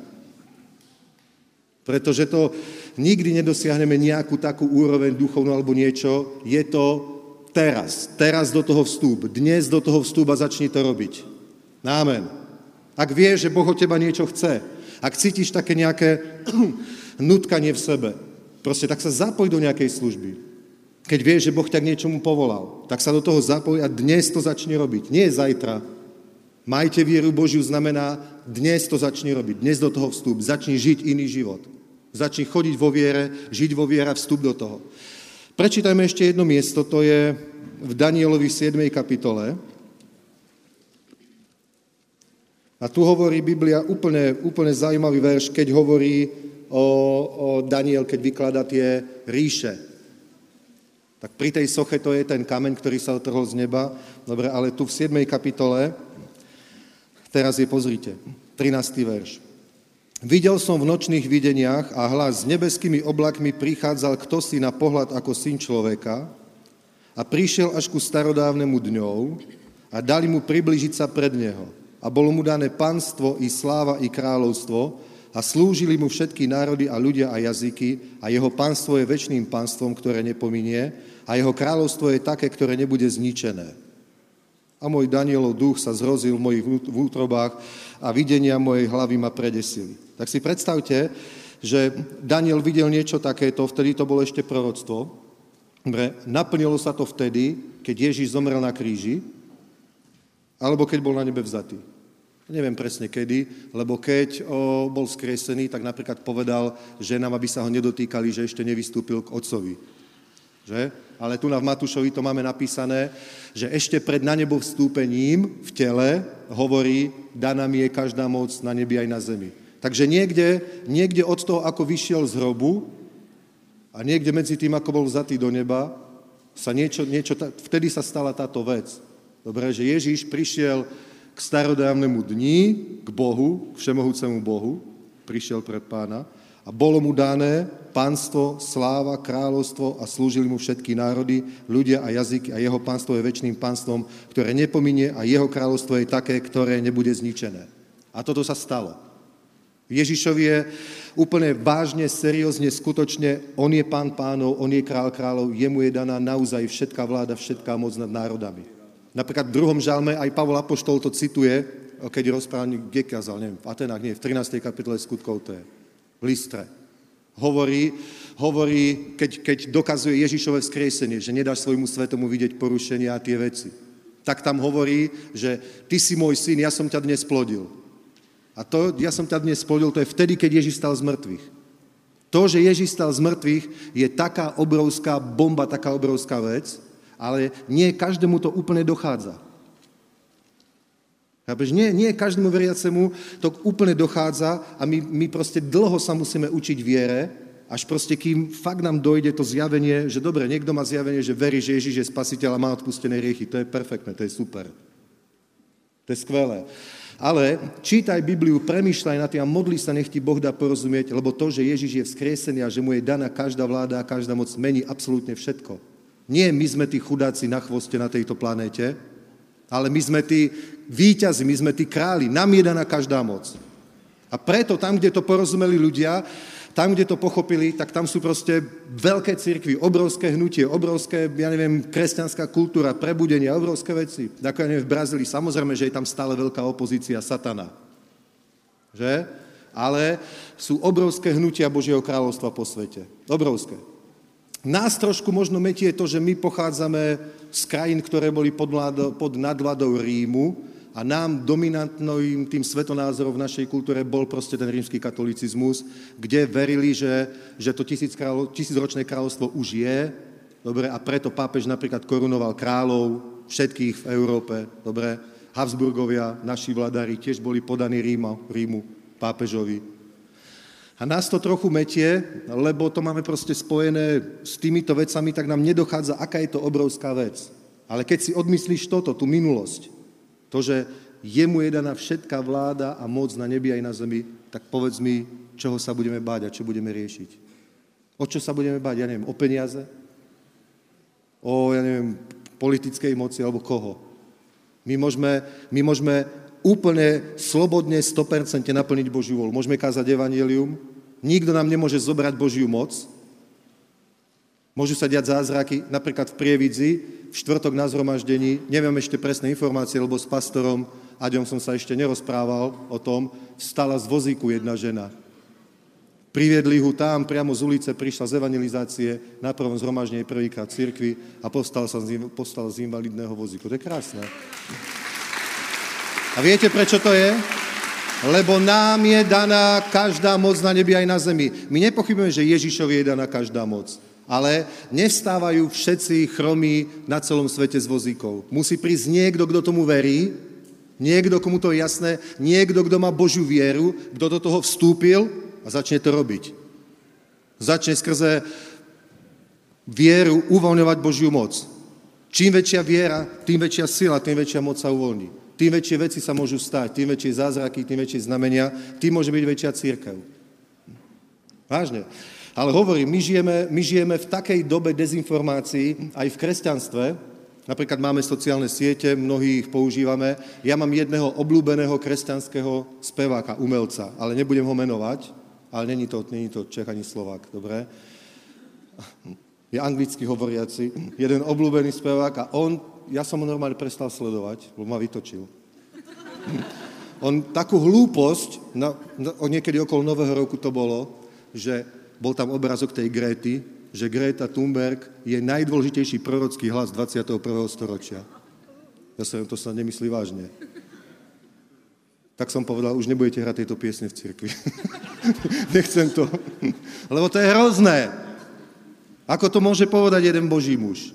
Pretože to nikdy nedosiahneme nejakú takú úroveň duchovnú alebo niečo. Je to teraz. Teraz do toho vstúp. Dnes do toho vstúp začni to robiť. Amen. Ak vieš, že Boh od teba niečo chce, ak cítiš také nejaké nutkanie v sebe, proste tak sa zapoj do nejakej služby. Keď vieš, že Boh ťa k niečomu povolal, tak sa do toho zapoj a dnes to začni robiť. Nie zajtra. Majte vieru Božiu znamená, dnes to začni robiť, dnes do toho vstúp, začni žiť iný život. Začni chodiť vo viere, žiť vo viere a vstup do toho. Prečítajme ešte jedno miesto, to je v Danielovi 7. kapitole. A tu hovorí Biblia úplne, úplne zaujímavý verš, keď hovorí o, o Daniel, keď vyklada tie ríše. Tak pri tej soche to je ten kameň, ktorý sa otrhol z neba. Dobre, ale tu v 7. kapitole, teraz je pozrite, 13. verš. Videl som v nočných videniach a hlas s nebeskými oblakmi prichádzal kto si na pohľad ako syn človeka a prišiel až ku starodávnemu dňou a dali mu približiť sa pred neho. A bolo mu dané panstvo i sláva i kráľovstvo a slúžili mu všetky národy a ľudia a jazyky a jeho panstvo je väčšným panstvom, ktoré nepominie a jeho kráľovstvo je také, ktoré nebude zničené. A môj Danielov duch sa zrozil v mojich útrobách a videnia mojej hlavy ma predesili. Tak si predstavte, že Daniel videl niečo takéto, vtedy to bolo ešte proroctvo. Dobre, naplnilo sa to vtedy, keď Ježíš zomrel na kríži, alebo keď bol na nebe vzatý. Neviem presne kedy, lebo keď o, bol skresený, tak napríklad povedal ženám, aby sa ho nedotýkali, že ešte nevystúpil k otcovi. Že? Ale tu na v Matúšovi to máme napísané, že ešte pred na nebo vstúpením v tele hovorí, daná mi je každá moc na nebi aj na zemi. Takže niekde, niekde od toho, ako vyšiel z hrobu a niekde medzi tým, ako bol vzatý do neba, sa niečo, niečo, vtedy sa stala táto vec. Dobre, že Ježíš prišiel starodávnemu dni, k Bohu, k všemohúcemu Bohu, prišiel pred pána a bolo mu dané pánstvo, sláva, kráľovstvo a slúžili mu všetky národy, ľudia a jazyky a jeho pánstvo je väčšným pánstvom, ktoré nepominie a jeho kráľovstvo je také, ktoré nebude zničené. A toto sa stalo. Ježišovi je úplne vážne, seriózne, skutočne, on je pán pánov, on je král kráľov, jemu je daná naozaj všetká vláda, všetká moc nad národami. Napríklad v druhom žalme aj Pavol Apoštol to cituje, keď rozpráva, kde kázal, neviem, v Atenách, nie, v 13. kapitole skutkov to je, v Listre. Hovorí, hovorí keď, keď dokazuje Ježišové vzkriesenie, že nedáš svojmu svetomu vidieť porušenia a tie veci. Tak tam hovorí, že ty si môj syn, ja som ťa dnes plodil. A to, ja som ťa dnes spodil, to je vtedy, keď Ježiš stal z mŕtvych. To, že Ježiš stal z mŕtvych, je taká obrovská bomba, taká obrovská vec, ale nie každému to úplne dochádza. Chápeš? Nie, nie každému veriacemu to úplne dochádza a my, my proste dlho sa musíme učiť viere, až proste kým fakt nám dojde to zjavenie, že dobre, niekto má zjavenie, že verí, že Ježiš je spasiteľ a má odpustené riechy. To je perfektné, to je super. To je skvelé. Ale čítaj Bibliu, premýšľaj na tým a modli sa, nech ti Boh dá porozumieť, lebo to, že Ježiš je vzkriesený a že mu je daná každá vláda a každá moc, mení absolútne všetko. Nie my sme tí chudáci na chvoste na tejto planéte, ale my sme tí víťazi, my sme tí králi, nám je daná každá moc. A preto tam, kde to porozumeli ľudia, tam, kde to pochopili, tak tam sú proste veľké cirkvy, obrovské hnutie, obrovské, ja neviem, kresťanská kultúra, prebudenie, obrovské veci. Ako ja neviem, v Brazílii, samozrejme, že je tam stále veľká opozícia satana. Že? Ale sú obrovské hnutia Božieho kráľovstva po svete. Obrovské. Nás trošku možno metie to, že my pochádzame z krajín, ktoré boli pod, vládo, pod nadvladou Rímu, a nám dominantným tým svetonázorom v našej kultúre bol proste ten rímsky katolicizmus, kde verili, že, že to tisíc kráľo, tisícročné kráľovstvo už je, dobre, a preto pápež napríklad korunoval kráľov všetkých v Európe, dobre, Habsburgovia, naši vladári, tiež boli podaní Ríma, Rímu, pápežovi. A nás to trochu metie, lebo to máme proste spojené s týmito vecami, tak nám nedochádza, aká je to obrovská vec. Ale keď si odmyslíš toto, tú minulosť, to, že jemu je daná všetká vláda a moc na nebi aj na zemi, tak povedz mi, čoho sa budeme báť a čo budeme riešiť. O čo sa budeme báť? Ja neviem, o peniaze? O, ja neviem, politickej moci alebo koho? My môžeme, my môžeme úplne slobodne, 100% naplniť Božiu volu. Môžeme kázať evanelium, nikto nám nemôže zobrať Božiu moc, Môžu sa diať zázraky, napríklad v Prievidzi, v štvrtok na zhromaždení, neviem ešte presné informácie, lebo s pastorom Aďom som sa ešte nerozprával o tom, stala z vozíku jedna žena. Priviedli ho tam, priamo z ulice, prišla z evangelizácie, na prvom zhromaždení prvýkrát cirkvi a postal, sa z, postal z invalidného vozíku. To je krásne. A viete, prečo to je? Lebo nám je daná každá moc na nebi aj na zemi. My nepochybujeme, že Ježišovi je daná každá moc. Ale nevstávajú všetci chromí na celom svete z vozíkov. Musí prísť niekto, kto tomu verí, niekto, komu to je jasné, niekto, kto má Božiu vieru, kto do toho vstúpil a začne to robiť. Začne skrze vieru uvoľňovať Božiu moc. Čím väčšia viera, tým väčšia sila, tým väčšia moc sa uvoľní. Tým väčšie veci sa môžu stať, tým väčšie zázraky, tým väčšie znamenia, tým môže byť väčšia církev. Vážne. Ale hovorím, my žijeme, my žijeme v takej dobe dezinformácií aj v kresťanstve, napríklad máme sociálne siete, mnohí ich používame. Ja mám jedného obľúbeného kresťanského speváka, umelca, ale nebudem ho menovať, ale není to, není to Čech ani Slovák, dobre? Je anglicky hovoriaci, jeden obľúbený spevák a on, ja som ho normálne prestal sledovať, lebo ma vytočil. On takú hlúposť, na, na, niekedy okolo Nového roku to bolo, že bol tam obrazok tej Gréty, že Greta Thunberg je najdôležitejší prorocký hlas 21. storočia. Ja sa to sa nemyslí vážne. Tak som povedal, už nebudete hrať tieto piesne v cirkvi. Nechcem to. Lebo to je hrozné. Ako to môže povedať jeden boží muž?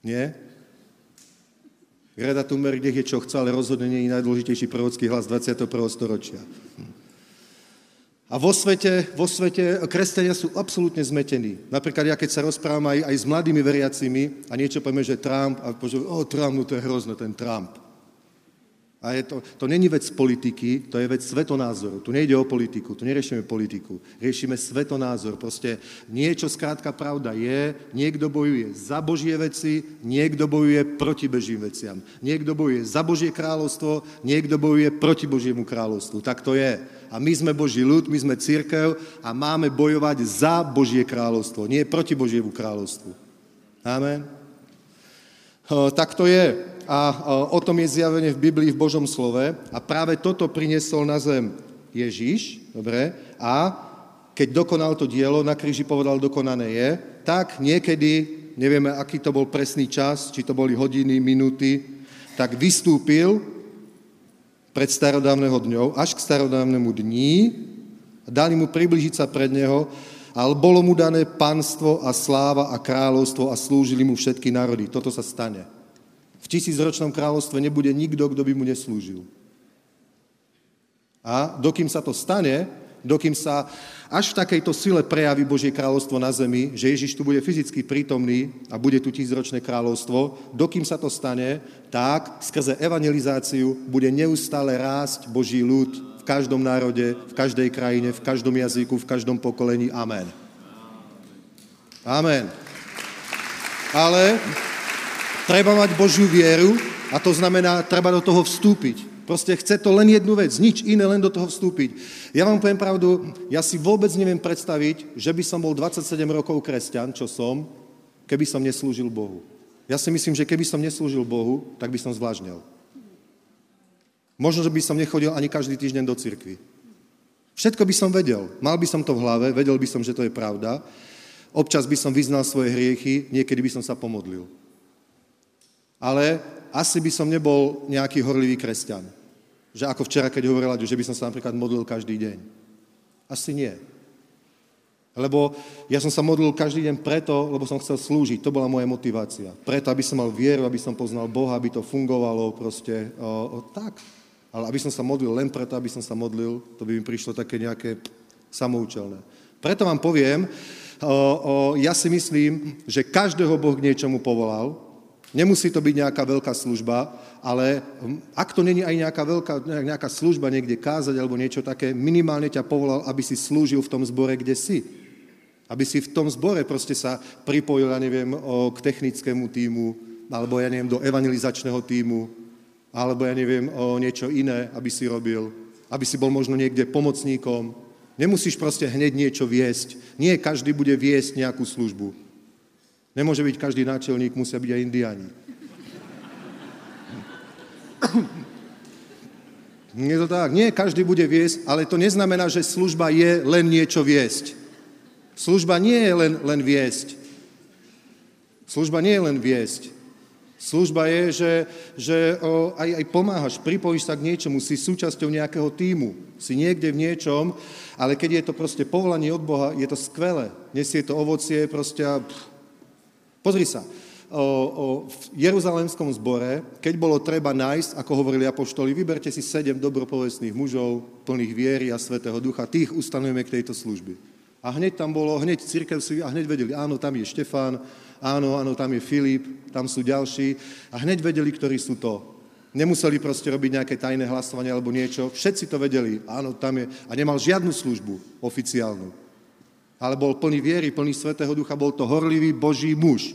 Nie? Greta Thunberg nech je čo chce, ale rozhodne nie je najdôležitejší prorocký hlas 21. storočia. A vo svete, vo svete kresťania sú absolútne zmetení. Napríklad ja, keď sa rozprávam aj, aj s mladými veriacimi a niečo povieme, že Trump, a povieme, o, Trump, no to je hrozné, ten Trump. A je to, to není vec politiky, to je vec svetonázoru. Tu nejde o politiku, tu neriešime politiku. Riešime svetonázor. Proste niečo skrátka pravda je, niekto bojuje za Božie veci, niekto bojuje proti Bežím veciam. Niekto bojuje za Božie kráľovstvo, niekto bojuje proti Božiemu kráľovstvu. Tak to je. A my sme Boží ľud, my sme církev a máme bojovať za Božie kráľovstvo, nie proti Božiemu kráľovstvu. Amen. Tak to je a o tom je zjavenie v Biblii, v Božom slove. A práve toto priniesol na zem Ježiš, dobre, a keď dokonal to dielo, na kríži povedal, dokonané je, tak niekedy, nevieme, aký to bol presný čas, či to boli hodiny, minúty, tak vystúpil pred starodávneho dňou, až k starodávnemu dní, dali mu približiť sa pred neho, ale bolo mu dané panstvo a sláva a kráľovstvo a slúžili mu všetky národy. Toto sa stane. Tisícročnom kráľovstve nebude nikto, kto by mu neslúžil. A dokým sa to stane, dokým sa až v takejto sile prejaví Božie kráľovstvo na zemi, že Ježiš tu bude fyzicky prítomný a bude tu tisícročné kráľovstvo, dokým sa to stane, tak skrze evangelizáciu bude neustále rásť Boží ľud v každom národe, v každej krajine, v každom jazyku, v každom pokolení. Amen. Amen. Ale treba mať Božiu vieru a to znamená, treba do toho vstúpiť. Proste chce to len jednu vec, nič iné, len do toho vstúpiť. Ja vám poviem pravdu, ja si vôbec neviem predstaviť, že by som bol 27 rokov kresťan, čo som, keby som neslúžil Bohu. Ja si myslím, že keby som neslúžil Bohu, tak by som zvlážnil. Možno, že by som nechodil ani každý týždeň do cirkvi. Všetko by som vedel. Mal by som to v hlave, vedel by som, že to je pravda. Občas by som vyznal svoje hriechy, niekedy by som sa pomodlil. Ale asi by som nebol nejaký horlivý kresťan. Že ako včera, keď hovorila, že by som sa napríklad modlil každý deň. Asi nie. Lebo ja som sa modlil každý deň preto, lebo som chcel slúžiť. To bola moja motivácia. Preto, aby som mal vieru, aby som poznal Boha, aby to fungovalo proste o, o, tak. Ale aby som sa modlil len preto, aby som sa modlil, to by mi prišlo také nejaké samoučelné. Preto vám poviem, o, o, ja si myslím, že každého Boh k niečomu povolal. Nemusí to byť nejaká veľká služba, ale hm, ak to není aj nejaká veľká, nejaká služba niekde kázať alebo niečo také, minimálne ťa povolal, aby si slúžil v tom zbore, kde si. Aby si v tom zbore proste sa pripojil, ja neviem, k technickému týmu, alebo ja neviem, do evangelizačného týmu, alebo ja neviem, o niečo iné, aby si robil, aby si bol možno niekde pomocníkom. Nemusíš proste hneď niečo viesť. Nie každý bude viesť nejakú službu. Nemôže byť každý náčelník, musia byť aj indiáni. Nie to tak. Nie každý bude viesť, ale to neznamená, že služba je len niečo viesť. Služba nie je len, len viesť. Služba nie je len viesť. Služba je, že, že o, aj, aj pomáhaš, pripojíš sa k niečomu, si súčasťou nejakého týmu, si niekde v niečom, ale keď je to proste povolanie od Boha, je to skvelé. Nesie to ovocie, proste a... Pozri sa, o, o, v Jeruzalemskom zbore, keď bolo treba nájsť, ako hovorili apoštoli, vyberte si sedem dobropovestných mužov, plných viery a Svetého Ducha, tých ustanujeme k tejto služby. A hneď tam bolo, hneď církev si, a hneď vedeli, áno, tam je Štefán, áno, áno, tam je Filip, tam sú ďalší. A hneď vedeli, ktorí sú to. Nemuseli proste robiť nejaké tajné hlasovanie alebo niečo. Všetci to vedeli. Áno, tam je. A nemal žiadnu službu oficiálnu. Ale bol plný viery, plný Svetého Ducha, bol to horlivý Boží muž.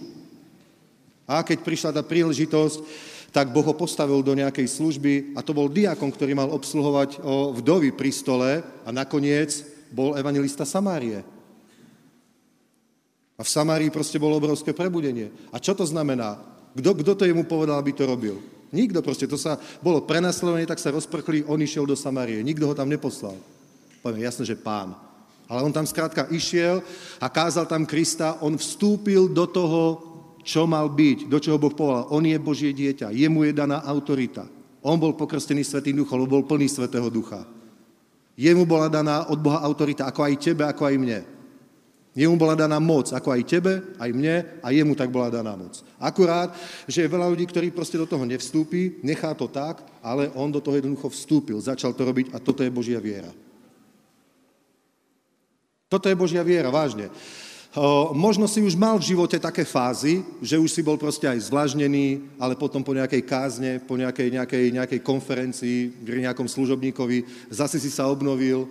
A keď prišla tá príležitosť, tak Boh ho postavil do nejakej služby a to bol diakon, ktorý mal obsluhovať o vdovy pri stole a nakoniec bol evangelista Samárie. A v Samárii proste bolo obrovské prebudenie. A čo to znamená? Kto, kto to jemu povedal, aby to robil? Nikto proste, to sa bolo prenasledovanie, tak sa rozprchli, on išiel do Samárie. Nikto ho tam neposlal. Poviem, jasné, že pán. Ale on tam skrátka išiel a kázal tam Krista, on vstúpil do toho, čo mal byť, do čoho Boh povedal. On je Božie dieťa, jemu je daná autorita. On bol pokrstený Svetým duchom, bol plný Svetého ducha. Jemu bola daná od Boha autorita, ako aj tebe, ako aj mne. Jemu bola daná moc, ako aj tebe, aj mne, a jemu tak bola daná moc. Akurát, že je veľa ľudí, ktorí proste do toho nevstúpi, nechá to tak, ale on do toho jednoducho vstúpil, začal to robiť a toto je Božia viera. Toto je Božia viera, vážne. Možno si už mal v živote také fázy, že už si bol proste aj zvlažnený, ale potom po nejakej kázne, po nejakej, nejakej, nejakej konferencii, pri nejakom služobníkovi, zase si sa obnovil,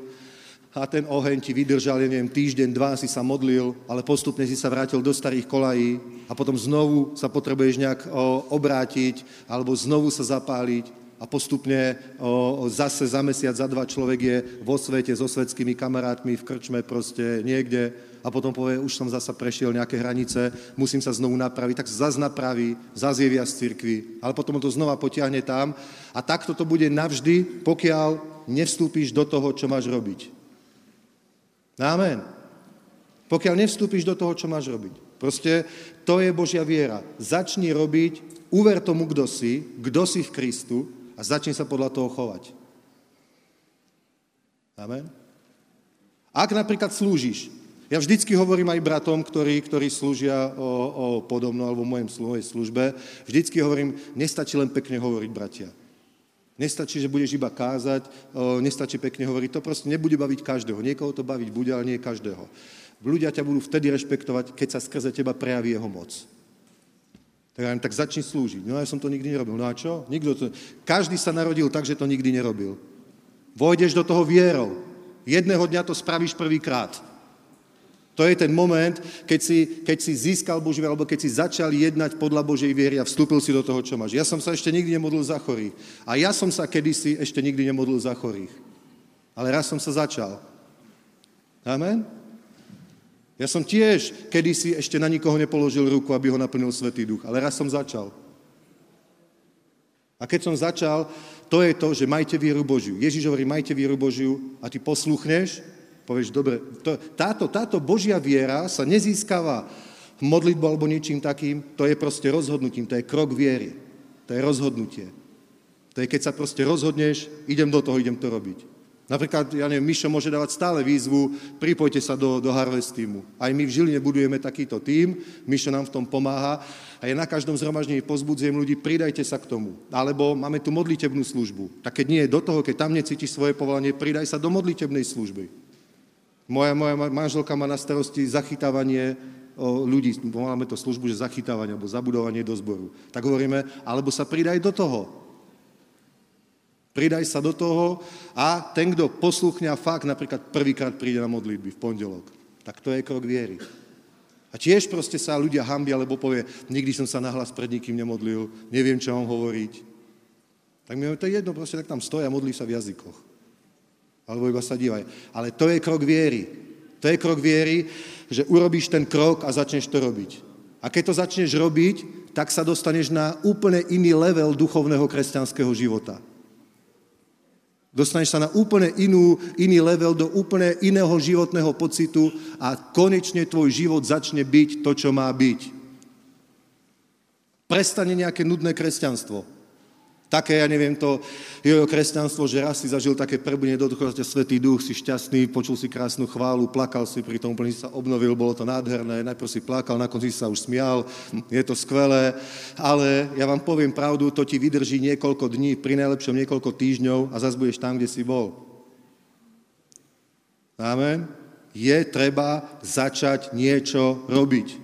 a ten oheň ti vydržal, ja neviem, týždeň, dva si sa modlil, ale postupne si sa vrátil do starých kolají a potom znovu sa potrebuješ nejak obrátiť alebo znovu sa zapáliť a postupne o, zase za mesiac, za dva človek je vo svete so svetskými kamarátmi v krčme proste niekde a potom povie, už som zasa prešiel nejaké hranice, musím sa znovu napraviť, tak zase napraví, zase je viac cirkvi, ale potom to znova potiahne tam a takto to bude navždy, pokiaľ nevstúpiš do toho, čo máš robiť. Amen. Pokiaľ nevstúpiš do toho, čo máš robiť. Proste to je Božia viera. Začni robiť, uver tomu, kto si, kto si v Kristu a začni sa podľa toho chovať. Amen. Ak napríklad slúžiš, ja vždycky hovorím aj bratom, ktorí, ktorí slúžia o, o podobno alebo v mojej službe, vždycky hovorím, nestačí len pekne hovoriť, bratia. Nestačí, že budeš iba kázať, o, nestačí pekne hovoriť, to proste nebude baviť každého. Niekoho to baviť bude, ale nie každého. Ľudia ťa budú vtedy rešpektovať, keď sa skrze teba prejaví jeho moc. Tak ja tak začni slúžiť. No ja som to nikdy nerobil. No a čo? Nikto to... Každý sa narodil tak, že to nikdy nerobil. Vojdeš do toho vierou. Jedného dňa to spravíš prvýkrát. To je ten moment, keď si, keď si získal Boží alebo keď si začal jednať podľa Božej viery a vstúpil si do toho, čo máš. Ja som sa ešte nikdy nemodlil za chorých. A ja som sa kedysi ešte nikdy nemodlil za chorých. Ale raz som sa začal. Amen? Ja som tiež kedysi ešte na nikoho nepoložil ruku, aby ho naplnil Svetý Duch. Ale raz som začal. A keď som začal, to je to, že majte vieru Božiu. Ježiš hovorí, majte vieru Božiu a ty posluchneš Povieš, dobre, to, táto, táto Božia viera sa nezískava modlitbou alebo ničím takým, to je proste rozhodnutím, to je krok viery. To je rozhodnutie. To je, keď sa proste rozhodneš, idem do toho, idem to robiť. Napríklad, ja neviem, Mišo môže dávať stále výzvu, pripojte sa do, do Harvest týmu. Aj my v Žiline budujeme takýto tým, Mišo nám v tom pomáha a je na každom zhromaždení pozbudzujem ľudí, pridajte sa k tomu. Alebo máme tu modlitebnú službu. Tak keď nie je do toho, keď tam necítiš svoje povolanie, pridaj sa do modlitebnej služby. Moja, moja manželka má na starosti zachytávanie ľudí, máme to službu, že zachytávanie alebo zabudovanie do zboru. Tak hovoríme, alebo sa pridaj do toho. Pridaj sa do toho a ten, kto posluchne a fakt napríklad prvýkrát príde na modlitby v pondelok, tak to je krok viery. A tiež proste sa ľudia hambia, lebo povie, nikdy som sa nahlas pred nikým nemodlil, neviem, čo mám hovoriť. Tak mi to je jedno, proste tak tam stoja a modlí sa v jazykoch alebo iba sa dívaj. Ale to je krok viery. To je krok viery, že urobíš ten krok a začneš to robiť. A keď to začneš robiť, tak sa dostaneš na úplne iný level duchovného kresťanského života. Dostaneš sa na úplne inú, iný level, do úplne iného životného pocitu a konečne tvoj život začne byť to, čo má byť. Prestane nejaké nudné kresťanstvo. Také, ja neviem, to jeho kresťanstvo, že raz si zažil také prebudenie do ducha, Svetý duch, si šťastný, počul si krásnu chválu, plakal si, pri tom úplne si sa obnovil, bolo to nádherné, najprv si plakal, na konci sa už smial, je to skvelé, ale ja vám poviem pravdu, to ti vydrží niekoľko dní, pri najlepšom niekoľko týždňov a zase budeš tam, kde si bol. Amen? Je treba začať niečo robiť.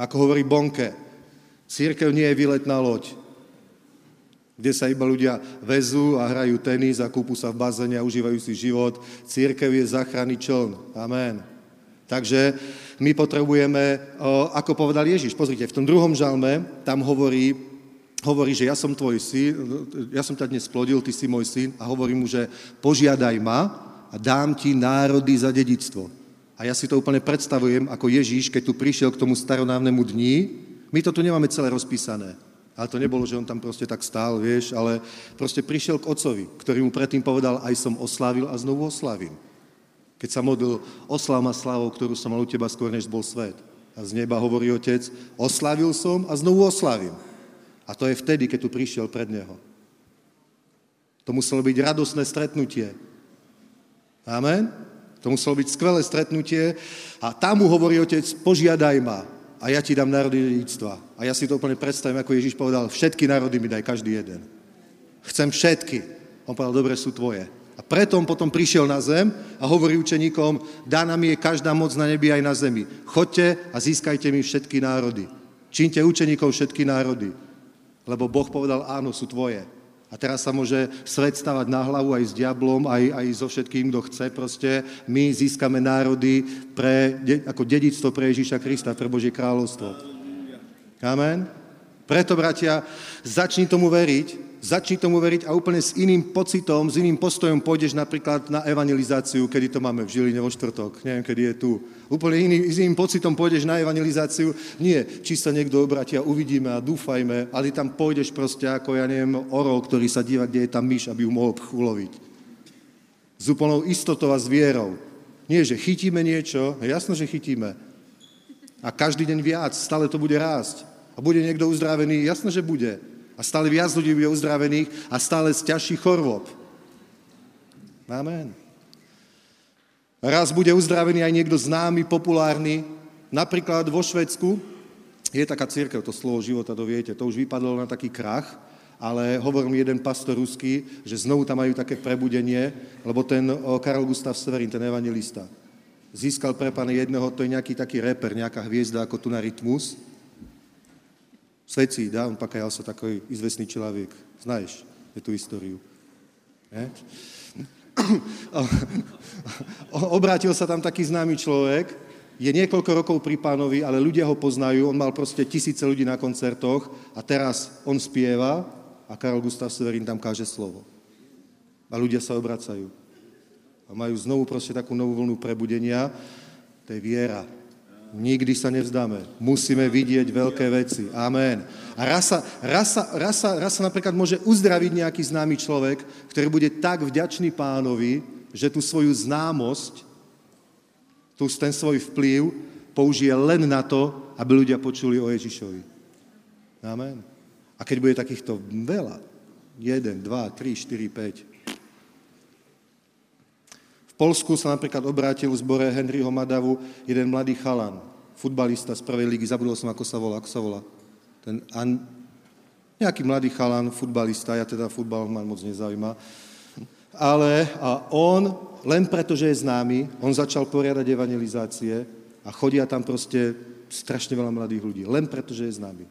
Ako hovorí Bonke, církev nie je výletná loď, kde sa iba ľudia vezú a hrajú tenis a kúpu sa v bazéne a užívajú si život. Církev je záchranný čln. Amen. Takže my potrebujeme, ako povedal Ježiš, pozrite, v tom druhom žalme tam hovorí, hovorí, že ja som tvoj syn, ja som ťa dnes splodil, ty si môj syn a hovorí mu, že požiadaj ma a dám ti národy za dedictvo. A ja si to úplne predstavujem, ako Ježíš, keď tu prišiel k tomu staronávnemu dni, my to tu nemáme celé rozpísané. Ale to nebolo, že on tam proste tak stál, vieš, ale proste prišiel k otcovi, ktorý mu predtým povedal, aj som oslávil a znovu oslavím. Keď sa modlil, oslav ma slávou, ktorú som mal u teba skôr, než bol svet. A z neba hovorí otec, oslavil som a znovu oslavím. A to je vtedy, keď tu prišiel pred neho. To muselo byť radosné stretnutie. Amen? To muselo byť skvelé stretnutie. A tam mu hovorí otec, požiadaj ma, a ja ti dám národy dedictva. A ja si to úplne predstavím, ako Ježiš povedal, všetky národy mi daj, každý jeden. Chcem všetky. On povedal, dobre, sú tvoje. A preto on potom prišiel na zem a hovorí učeníkom, dá nám je každá moc na nebi aj na zemi. Chodte a získajte mi všetky národy. Čínte učeníkov všetky národy. Lebo Boh povedal, áno, sú tvoje. A teraz sa môže svet stavať na hlavu aj s diablom, aj, aj so všetkým, kto chce. Proste my získame národy pre, ako dedictvo pre Ježíša Krista, pre Božie kráľovstvo. Amen. Preto, bratia, začni tomu veriť, Začni tomu veriť a úplne s iným pocitom, s iným postojom pôjdeš napríklad na evangelizáciu, kedy to máme v Žiline vo štvrtok, neviem, kedy je tu. Úplne iný, s iným pocitom pôjdeš na evangelizáciu, nie, či sa niekto obráti a uvidíme a dúfajme, ale tam pôjdeš proste ako, ja neviem, orol, ktorý sa díva, kde je tam myš, aby ju mohol uloviť. S úplnou istotou a s vierou. Nie, že chytíme niečo, jasno, že chytíme. A každý deň viac, stále to bude rásť. A bude niekto uzdravený, jasno, že bude. A stále viac ľudí bude uzdravených a stále z ťažších chorôb. Amen. Raz bude uzdravený aj niekto známy, populárny. Napríklad vo Švedsku je taká církev, to slovo života, to viete, to už vypadlo na taký krach, ale hovoril jeden pastor ruský, že znovu tam majú také prebudenie, lebo ten Karol Gustav Severin, ten evangelista, získal pre pána jedného, to je nejaký taký reper, nejaká hviezda ako tu na Rytmus. On pakajal sa takový izvestný človek. Znaješ je tú históriu. Nie? Obrátil sa tam taký známy človek, je niekoľko rokov pri pánovi, ale ľudia ho poznajú, on mal proste tisíce ľudí na koncertoch a teraz on spieva a Karol Gustav Severin tam káže slovo. A ľudia sa obracajú. A majú znovu proste takú novú vlnu prebudenia. To je viera. Nikdy sa nevzdáme. Musíme vidieť veľké veci. Amen. A raz sa, raz, sa, napríklad môže uzdraviť nejaký známy človek, ktorý bude tak vďačný pánovi, že tú svoju známosť, tú, ten svoj vplyv použije len na to, aby ľudia počuli o Ježišovi. Amen. A keď bude takýchto veľa, 1, 2, 3, 4, 5, Polsku sa napríklad obrátil v zbore Henryho Madavu jeden mladý chalan, futbalista z prvej ligy, zabudol som, ako sa volá, ako sa volá. Ten an... nejaký mladý chalan, futbalista, ja teda futbal ma moc nezaujíma. Ale a on, len preto, že je známy, on začal poriadať evangelizácie a chodia tam proste strašne veľa mladých ľudí. Len preto, že je známy.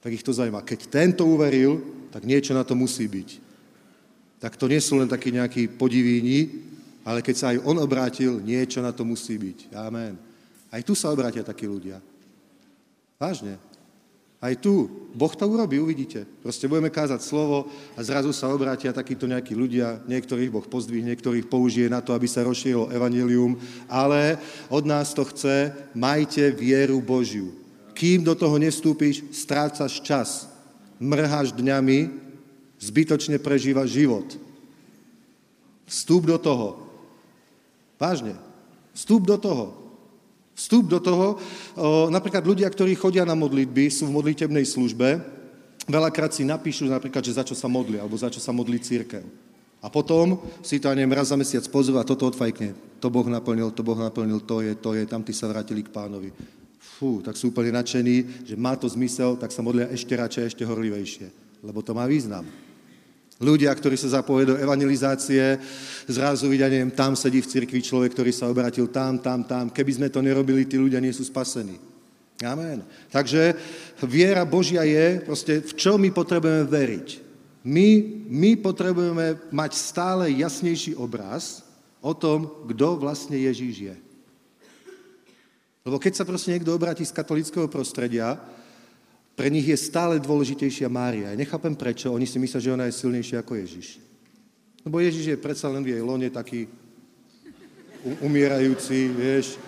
Tak ich to zaujíma. Keď tento uveril, tak niečo na to musí byť. Tak to nie sú len takí nejakí podivíni, ale keď sa aj on obrátil, niečo na to musí byť. Amen. Aj tu sa obrátia takí ľudia. Vážne. Aj tu. Boh to urobí, uvidíte. Proste budeme kázať slovo a zrazu sa obrátia takíto nejakí ľudia, niektorých Boh pozdvihne, niektorých použije na to, aby sa rozšírilo evanelium, ale od nás to chce, majte vieru Božiu. Kým do toho nestúpiš, strácaš čas. Mrháš dňami, zbytočne prežívaš život. Vstúp do toho. Vážne. Vstup do toho. Vstup do toho. Napríklad ľudia, ktorí chodia na modlitby, sú v modlitebnej službe, veľakrát si napíšu napríklad, že za čo sa modlia, alebo za čo sa modlí církev. A potom si to, neviem, raz za mesiac pozve a toto odfajkne. To Boh naplnil, to Boh naplnil, to je, to je, tam tí sa vrátili k pánovi. Fú, tak sú úplne nadšení, že má to zmysel, tak sa modlia ešte radšej, ešte horlivejšie. Lebo to má význam. Ľudia, ktorí sa zapojí do evangelizácie, zrazu vidia, neviem, tam sedí v cirkvi človek, ktorý sa obratil tam, tam, tam. Keby sme to nerobili, tí ľudia nie sú spasení. Amen. Takže viera Božia je, proste v čo my potrebujeme veriť. My, my potrebujeme mať stále jasnejší obraz o tom, kto vlastne Ježíš je. Lebo keď sa proste niekto obráti z katolického prostredia, pre nich je stále dôležitejšia Mária. Ja nechápem prečo, oni si myslia, že ona je silnejšia ako Ježiš. Lebo Ježiš je predsa len v jej lone taký umierajúci, vieš.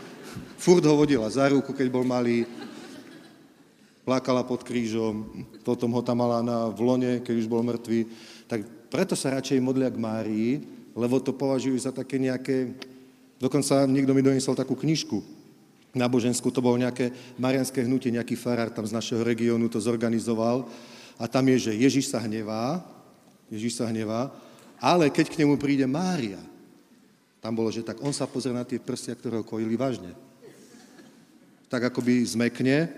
Furt ho vodila za ruku, keď bol malý. Plakala pod krížom, potom ho tam mala na vlone, keď už bol mŕtvý. Tak preto sa radšej modlia k Márii, lebo to považujú za také nejaké... Dokonca niekto mi doniesol takú knižku, náboženskú, to bolo nejaké marianské hnutie, nejaký farár tam z našeho regiónu to zorganizoval a tam je, že Ježiš sa hnevá, Ježiš sa hnevá, ale keď k nemu príde Mária, tam bolo, že tak on sa pozrie na tie prstia, ktoré ho kojili vážne. Tak akoby zmekne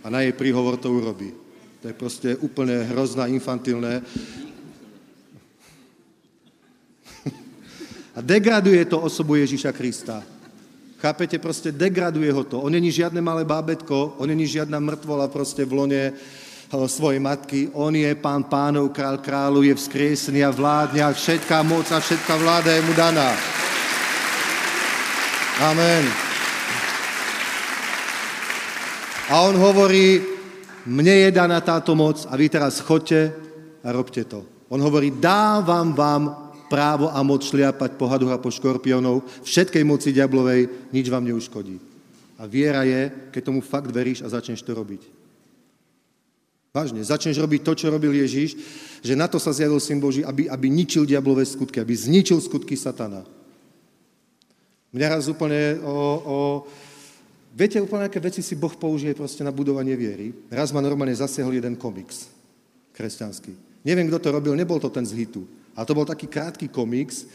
a na jej príhovor to urobí. To je proste úplne hrozná, infantilné. A degraduje to osobu Ježíša Krista. Chápete, proste degraduje ho to. On není žiadne malé bábetko, on není žiadna mŕtvola proste v lone eh, svojej matky. On je pán pánov, král králu, je vzkriesený a vládne a všetká moc a všetká vláda je mu daná. Amen. A on hovorí, mne je daná táto moc a vy teraz chodte a robte to. On hovorí, dávam vám právo a moc šliapať po hadoch a po škorpiónov, všetkej moci diablovej, nič vám neuškodí. A viera je, keď tomu fakt veríš a začneš to robiť. Vážne, začneš robiť to, čo robil Ježíš, že na to sa zjavil Syn Boží, aby, aby ničil diablové skutky, aby zničil skutky satana. Mňa raz úplne o, o... Viete, úplne aké veci si Boh použije proste na budovanie viery. Raz ma normálne zasiahol jeden komiks kresťanský. Neviem, kto to robil, nebol to ten z hitu. A to bol taký krátky komiks,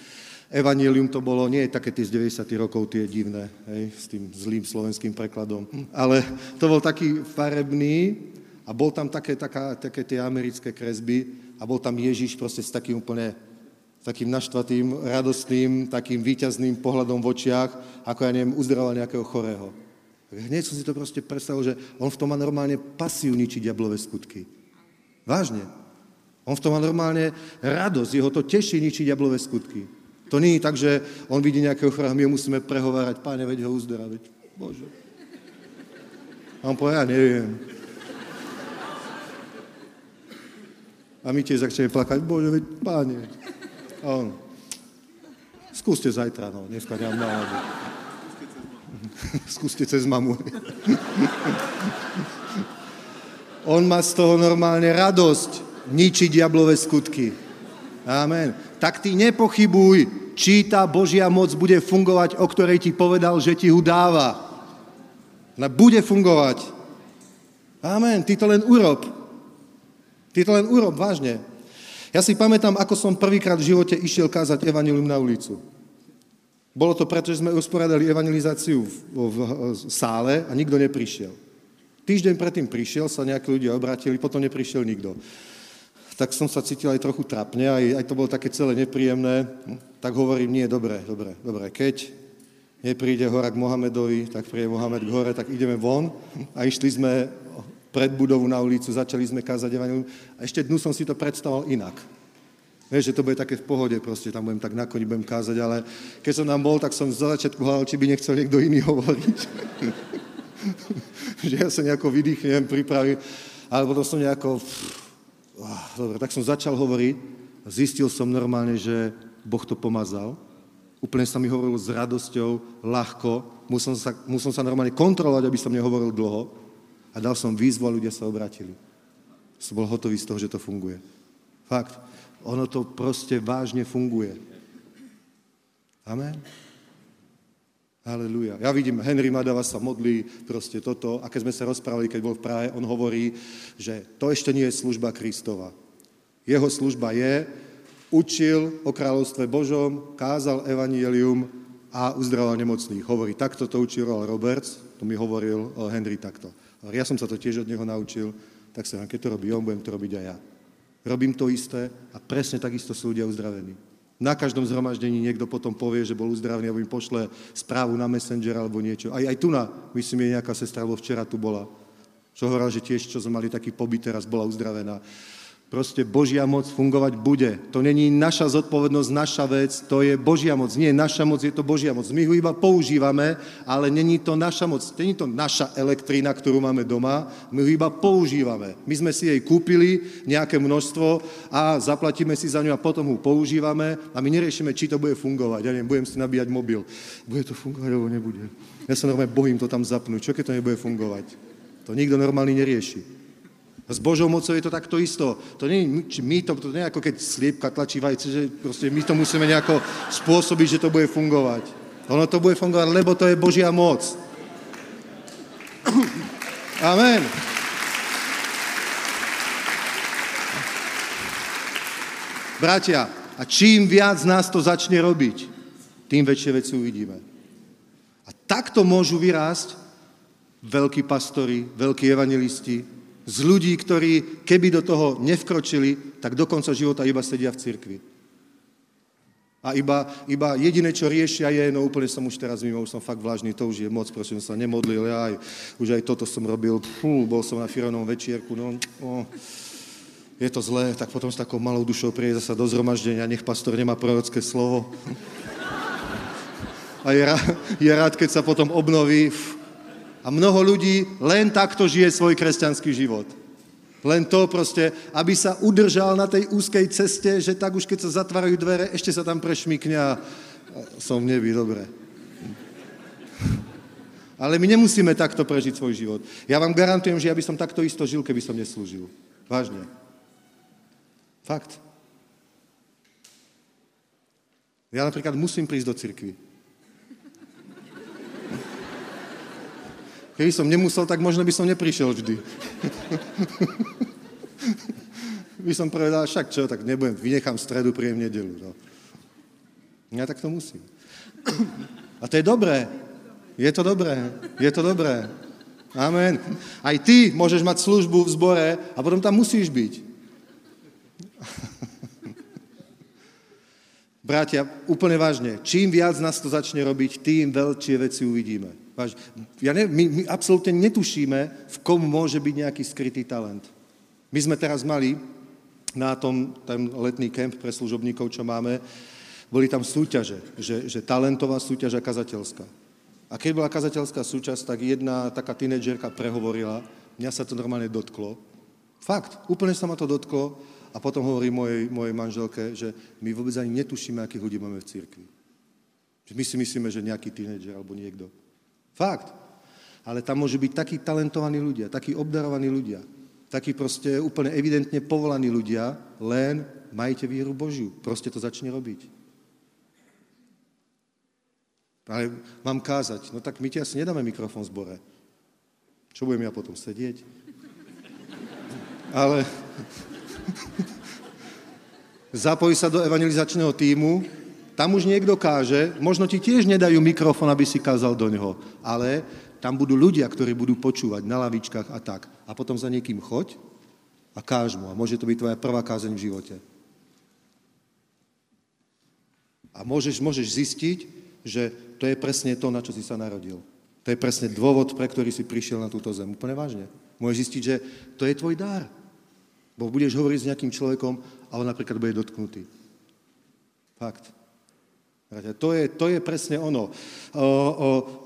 Evangelium to bolo, nie je také tie z 90 rokov, tie divné, hej, s tým zlým slovenským prekladom, ale to bol taký farebný a bol tam také, taká, také tie americké kresby a bol tam Ježiš proste s takým úplne takým naštvatým, radostným, takým výťazným pohľadom v očiach, ako ja neviem, uzdravoval nejakého chorého. Hneď som si to proste predstavil, že on v tom má normálne pasiu ničiť diablové skutky. Vážne. On v tom má normálne radosť, jeho to teší ničiť diablové skutky. To nie je tak, že on vidí nejakého chorého, my ho musíme prehovárať, páne, veď ho uzdraviť. Bože. A on povie, ja neviem. A my tiež začneme plakať, bože, veď páne. A on, skúste zajtra, no, dneska nemám náladu. Skúste cez mamu. on má z toho normálne radosť ničiť diablové skutky. Amen. Tak ty nepochybuj, či tá Božia moc bude fungovať, o ktorej ti povedal, že ti ho dáva. Ona bude fungovať. Amen. Ty to len urob. Ty to len urob, vážne. Ja si pamätám, ako som prvýkrát v živote išiel kázať evanilium na ulicu. Bolo to preto, že sme usporiadali evangelizáciu v, v, v sále a nikto neprišiel. Týždeň predtým prišiel, sa nejakí ľudia obratili, potom neprišiel nikto tak som sa cítil aj trochu trapne, aj, aj to bolo také celé nepríjemné. Tak hovorím, nie, dobre, dobre, dobre, keď nepríde hora k Mohamedovi, tak príde Mohamed k hore, tak ideme von. A išli sme pred budovu na ulicu, začali sme kázať evangelium. A ešte dnu som si to predstavoval inak. Vieš, že to bude také v pohode, proste tam budem tak na koni, budem kázať, ale keď som tam bol, tak som za začiatku hľadal, či by nechcel niekto iný hovoriť. že ja sa nejako vydýchnem, pripravím, ale potom som nejako, dobre, tak som začal hovoriť zistil som normálne, že Boh to pomazal. Úplne sa mi hovorilo s radosťou, ľahko. Musel sa, musel sa normálne kontrolovať, aby som nehovoril dlho. A dal som výzvu a ľudia sa obratili. Som bol hotový z toho, že to funguje. Fakt. Ono to proste vážne funguje. Amen. Halelujá. Ja vidím, Henry Madava sa modlí, proste toto. A keď sme sa rozprávali, keď bol v Prahe, on hovorí, že to ešte nie je služba Kristova. Jeho služba je, učil o kráľovstve Božom, kázal evanílium a uzdravoval nemocných. Hovorí, takto to učil Roberts, to mi hovoril Henry takto. Ja som sa to tiež od neho naučil, tak sa keď to robí on, budem to robiť aj ja. Robím to isté a presne takisto sú ľudia uzdravení. Na každom zhromaždení niekto potom povie, že bol uzdravený, alebo im pošle správu na Messenger alebo niečo. Aj, aj tu na, myslím, je nejaká sestra, alebo včera tu bola, čo hovorila, že tiež, čo sme mali taký pobyt, teraz bola uzdravená. Proste Božia moc fungovať bude. To není naša zodpovednosť, naša vec, to je Božia moc. Nie naša moc, je to Božia moc. My ho iba používame, ale není to naša moc. Není to naša elektrína, ktorú máme doma, my ho iba používame. My sme si jej kúpili nejaké množstvo a zaplatíme si za ňu a potom ho používame a my neriešime, či to bude fungovať. Ja neviem, budem si nabíjať mobil. Bude to fungovať, alebo nebude. Ja sa normálne bojím to tam zapnúť. Čo keď to nebude fungovať? To nikto normálny nerieši. S Božou mocou je to takto isto. To nie my to, to nie ako keď sliepka tlačí vajce, že proste my to musíme nejako spôsobiť, že to bude fungovať. Ono to bude fungovať, lebo to je Božia moc. Amen. Bratia, a čím viac nás to začne robiť, tým väčšie veci uvidíme. A takto môžu vyrásť veľkí pastori, veľkí evangelisti, z ľudí, ktorí keby do toho nevkročili, tak do konca života iba sedia v cirkvi. A iba, iba jediné, čo riešia je, no úplne som už teraz mimo, už som fakt vlážny, to už je moc, prosím, sa nemodlil, ja aj, už aj toto som robil, fú, bol som na fironom večierku, no, no, je to zlé, tak potom s takou malou dušou príde sa do zhromaždenia, nech pastor nemá prorocké slovo. A je, rád, je rád, keď sa potom obnoví, a mnoho ľudí len takto žije svoj kresťanský život. Len to proste, aby sa udržal na tej úzkej ceste, že tak už keď sa zatvárajú dvere, ešte sa tam prešmikne a som v nebi, dobre. Ale my nemusíme takto prežiť svoj život. Ja vám garantujem, že ja by som takto isto žil, keby som neslúžil. Vážne. Fakt. Ja napríklad musím prísť do cirkvi. Keby som nemusel, tak možno by som neprišiel vždy. by som povedal, však čo, tak nebudem, vynechám stredu, príjem nedelu. No. Ja tak to musím. A to je dobré. Je to dobré. Je to dobré. Amen. Aj ty môžeš mať službu v zbore a potom tam musíš byť. Bratia, úplne vážne, čím viac nás to začne robiť, tým veľčie veci uvidíme. Ja ne, my, my absolútne netušíme, v kom môže byť nejaký skrytý talent. My sme teraz mali na tom ten letný kemp pre služobníkov, čo máme, boli tam súťaže, že, že talentová súťaž a kazateľská. A keď bola kazateľská súčasť, tak jedna taká tínedžerka prehovorila, mňa sa to normálne dotklo. Fakt, úplne sa ma to dotklo a potom hovorí mojej, mojej manželke, že my vôbec ani netušíme, akých ľudí máme v cirkvi. Že my si myslíme, že nejaký tínedžer alebo niekto. Fakt. Ale tam môžu byť takí talentovaní ľudia, takí obdarovaní ľudia, takí proste úplne evidentne povolaní ľudia, len majte víru Božiu. Proste to začne robiť. Ale mám kázať. No tak my ti asi nedáme mikrofón v zbore. Čo budem ja potom sedieť? Ale Zapojí sa do evangelizačného týmu, tam už niekto káže, možno ti tiež nedajú mikrofón, aby si kázal do neho, ale tam budú ľudia, ktorí budú počúvať na lavičkách a tak. A potom za niekým choď a káž mu. A môže to byť tvoja prvá kázeň v živote. A môžeš, môžeš zistiť, že to je presne to, na čo si sa narodil. To je presne dôvod, pre ktorý si prišiel na túto zem. Úplne vážne. Môžeš zistiť, že to je tvoj dar. Bo budeš hovoriť s nejakým človekom a on napríklad bude dotknutý. Fakt. To je, to je presne ono.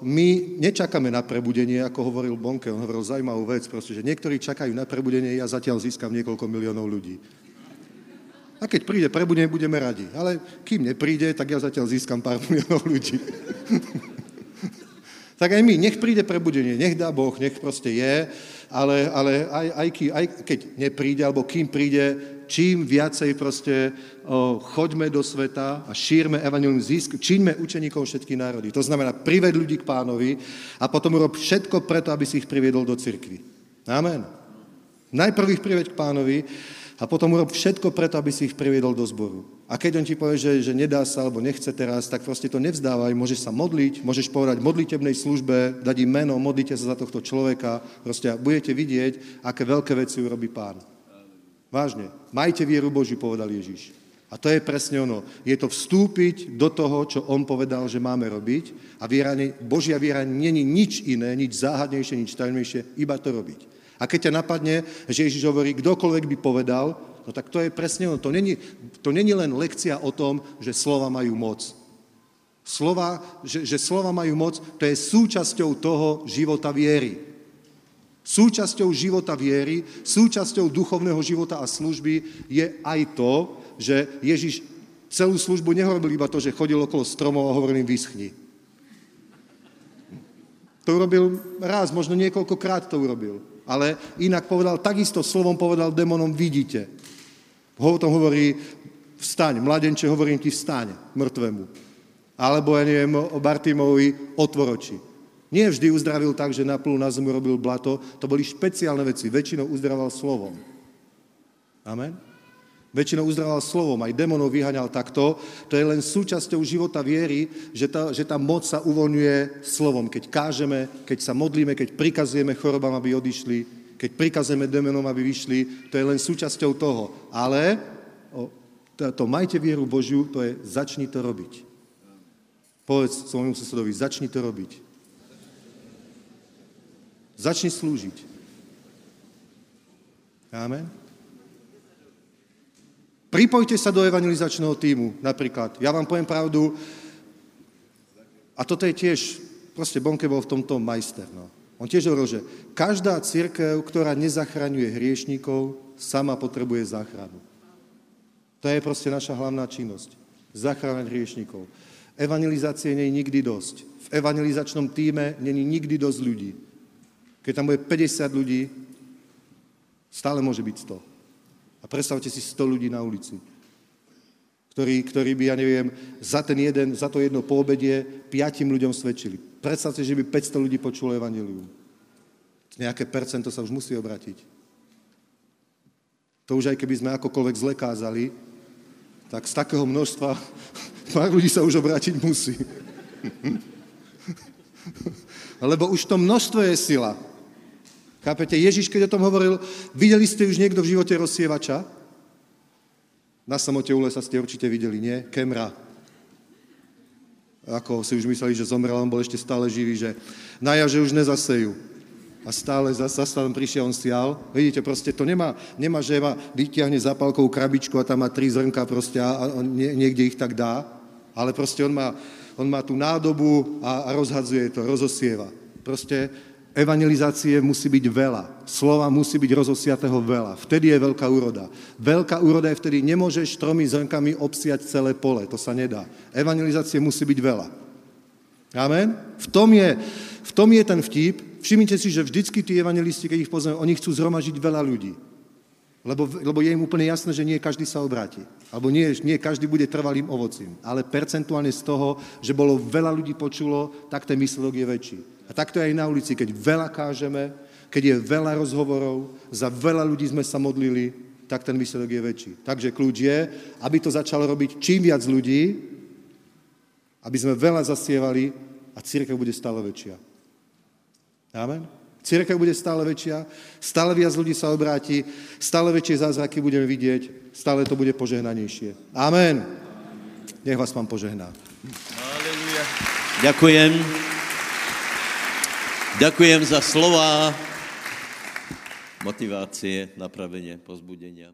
My nečakáme na prebudenie, ako hovoril Bonke, on hovoril zaujímavú vec, proste, že niektorí čakajú na prebudenie, ja zatiaľ získam niekoľko miliónov ľudí. A keď príde prebudenie, budeme radi. Ale kým nepríde, tak ja zatiaľ získam pár miliónov ľudí. tak aj my, nech príde prebudenie, nech dá Boh, nech proste je ale, ale aj, aj, aj keď nepríde, alebo kým príde, čím viacej proste o, choďme do sveta a šírme evanilium, zisk, čiňme učeníkov všetky národy. To znamená, prived ľudí k pánovi a potom urob všetko preto, aby si ich priviedol do cirkvi. Amen. Najprv ich prived k pánovi a potom urob všetko preto, aby si ich priviedol do zboru. A keď on ti povie, že, že nedá sa alebo nechce teraz, tak proste to nevzdávaj, môžeš sa modliť, môžeš povedať modlitebnej službe, dať im meno, modlite sa za tohto človeka, proste budete vidieť, aké veľké veci urobí pán. Vážne. Majte vieru Božiu, povedal Ježiš. A to je presne ono. Je to vstúpiť do toho, čo on povedal, že máme robiť. A viera, Božia viera není nič iné, nič záhadnejšie, nič tajnejšie, iba to robiť. A keď ťa napadne, že Ježiš hovorí, kdokoľvek by povedal, no tak to je presne ono. To není, to není len lekcia o tom, že slova majú moc. Slova, že, že slova majú moc, to je súčasťou toho života viery. Súčasťou života viery, súčasťou duchovného života a služby je aj to, že Ježiš celú službu nehovoril iba to, že chodil okolo stromov a hovoril im vyschni. To urobil raz, možno niekoľkokrát to urobil ale inak povedal, takisto slovom povedal demonom, vidíte. Ho tom hovorí, vstaň, mladenče, hovorím ti, vstaň, mŕtvemu. Alebo, ja neviem, o Bartimovi, otvoroči. Nie vždy uzdravil tak, že naplul na zemu robil blato, to boli špeciálne veci, väčšinou uzdraval slovom. Amen? Väčšinou uzdraval slovom, aj demonov vyhaňal takto. To je len súčasťou života viery, že tá, že tá moc sa uvoľňuje slovom. Keď kážeme, keď sa modlíme, keď prikazujeme chorobám, aby odišli, keď prikazujeme demonom, aby vyšli, to je len súčasťou toho. Ale o, to, to majte vieru Božiu, to je začni to robiť. Povedz svojmu susedovi, začni to robiť. Začni slúžiť. Amen. Pripojte sa do evangelizačného týmu, napríklad. Ja vám poviem pravdu, a toto je tiež, proste Bonke bol v tomto majster. No. On tiež hovoril, že každá církev, ktorá nezachraňuje hriešníkov, sama potrebuje záchranu. To je proste naša hlavná činnosť. Zachráňať hriešníkov. Evangelizácie nie je nikdy dosť. V evangelizačnom týme není nikdy dosť ľudí. Keď tam bude 50 ľudí, stále môže byť 100. A predstavte si 100 ľudí na ulici, ktorí, ktorí by, ja neviem, za, ten jeden, za to jedno poobedie piatim ľuďom svedčili. Predstavte, že by 500 ľudí počulo evanelium. Nejaké percento sa už musí obratiť. To už aj keby sme akokoľvek zle kázali, tak z takého množstva Pár ľudí sa už obrátiť musí. Lebo už to množstvo je sila. Chápete? Ježiš, keď o tom hovoril, videli ste už niekto v živote rozsievača? Na samote u lesa ste určite videli, nie? Kemra. Ako si už mysleli, že zomrel, on bol ešte stále živý, že na jaže už nezasejú. A stále zase tam prišiel, on sial. Vidíte, proste to nemá, nemá že ma vytiahne zapalkovú krabičku a tam má tri zrnka proste a, a niekde ich tak dá. Ale proste on má, on má tú nádobu a, a rozhadzuje to, rozosieva. Proste evangelizácie musí byť veľa. Slova musí byť rozosiatého veľa. Vtedy je veľká úroda. Veľká úroda je vtedy, nemôžeš tromi zrnkami obsiať celé pole. To sa nedá. Evangelizácie musí byť veľa. Amen? V tom je, v tom je ten vtip. Všimnite si, že vždycky tí evangelisti, keď ich poznáme, oni chcú zhromažiť veľa ľudí. Lebo, lebo je im úplne jasné, že nie každý sa obráti. Alebo nie, nie každý bude trvalým ovocím. Ale percentuálne z toho, že bolo veľa ľudí počulo, tak ten výsledok je väčší. A takto aj na ulici, keď veľa kážeme, keď je veľa rozhovorov, za veľa ľudí sme sa modlili, tak ten výsledok je väčší. Takže kľúč je, aby to začalo robiť čím viac ľudí, aby sme veľa zasievali a církev bude stále väčšia. Amen? Církev bude stále väčšia, stále viac ľudí sa obráti, stále väčšie zázraky budeme vidieť, stále to bude požehnanejšie. Amen. Nech vás pán požehná. Aleluja. Ďakujem. Ďakujem za slova motivácie, napravenie, pozbudenia.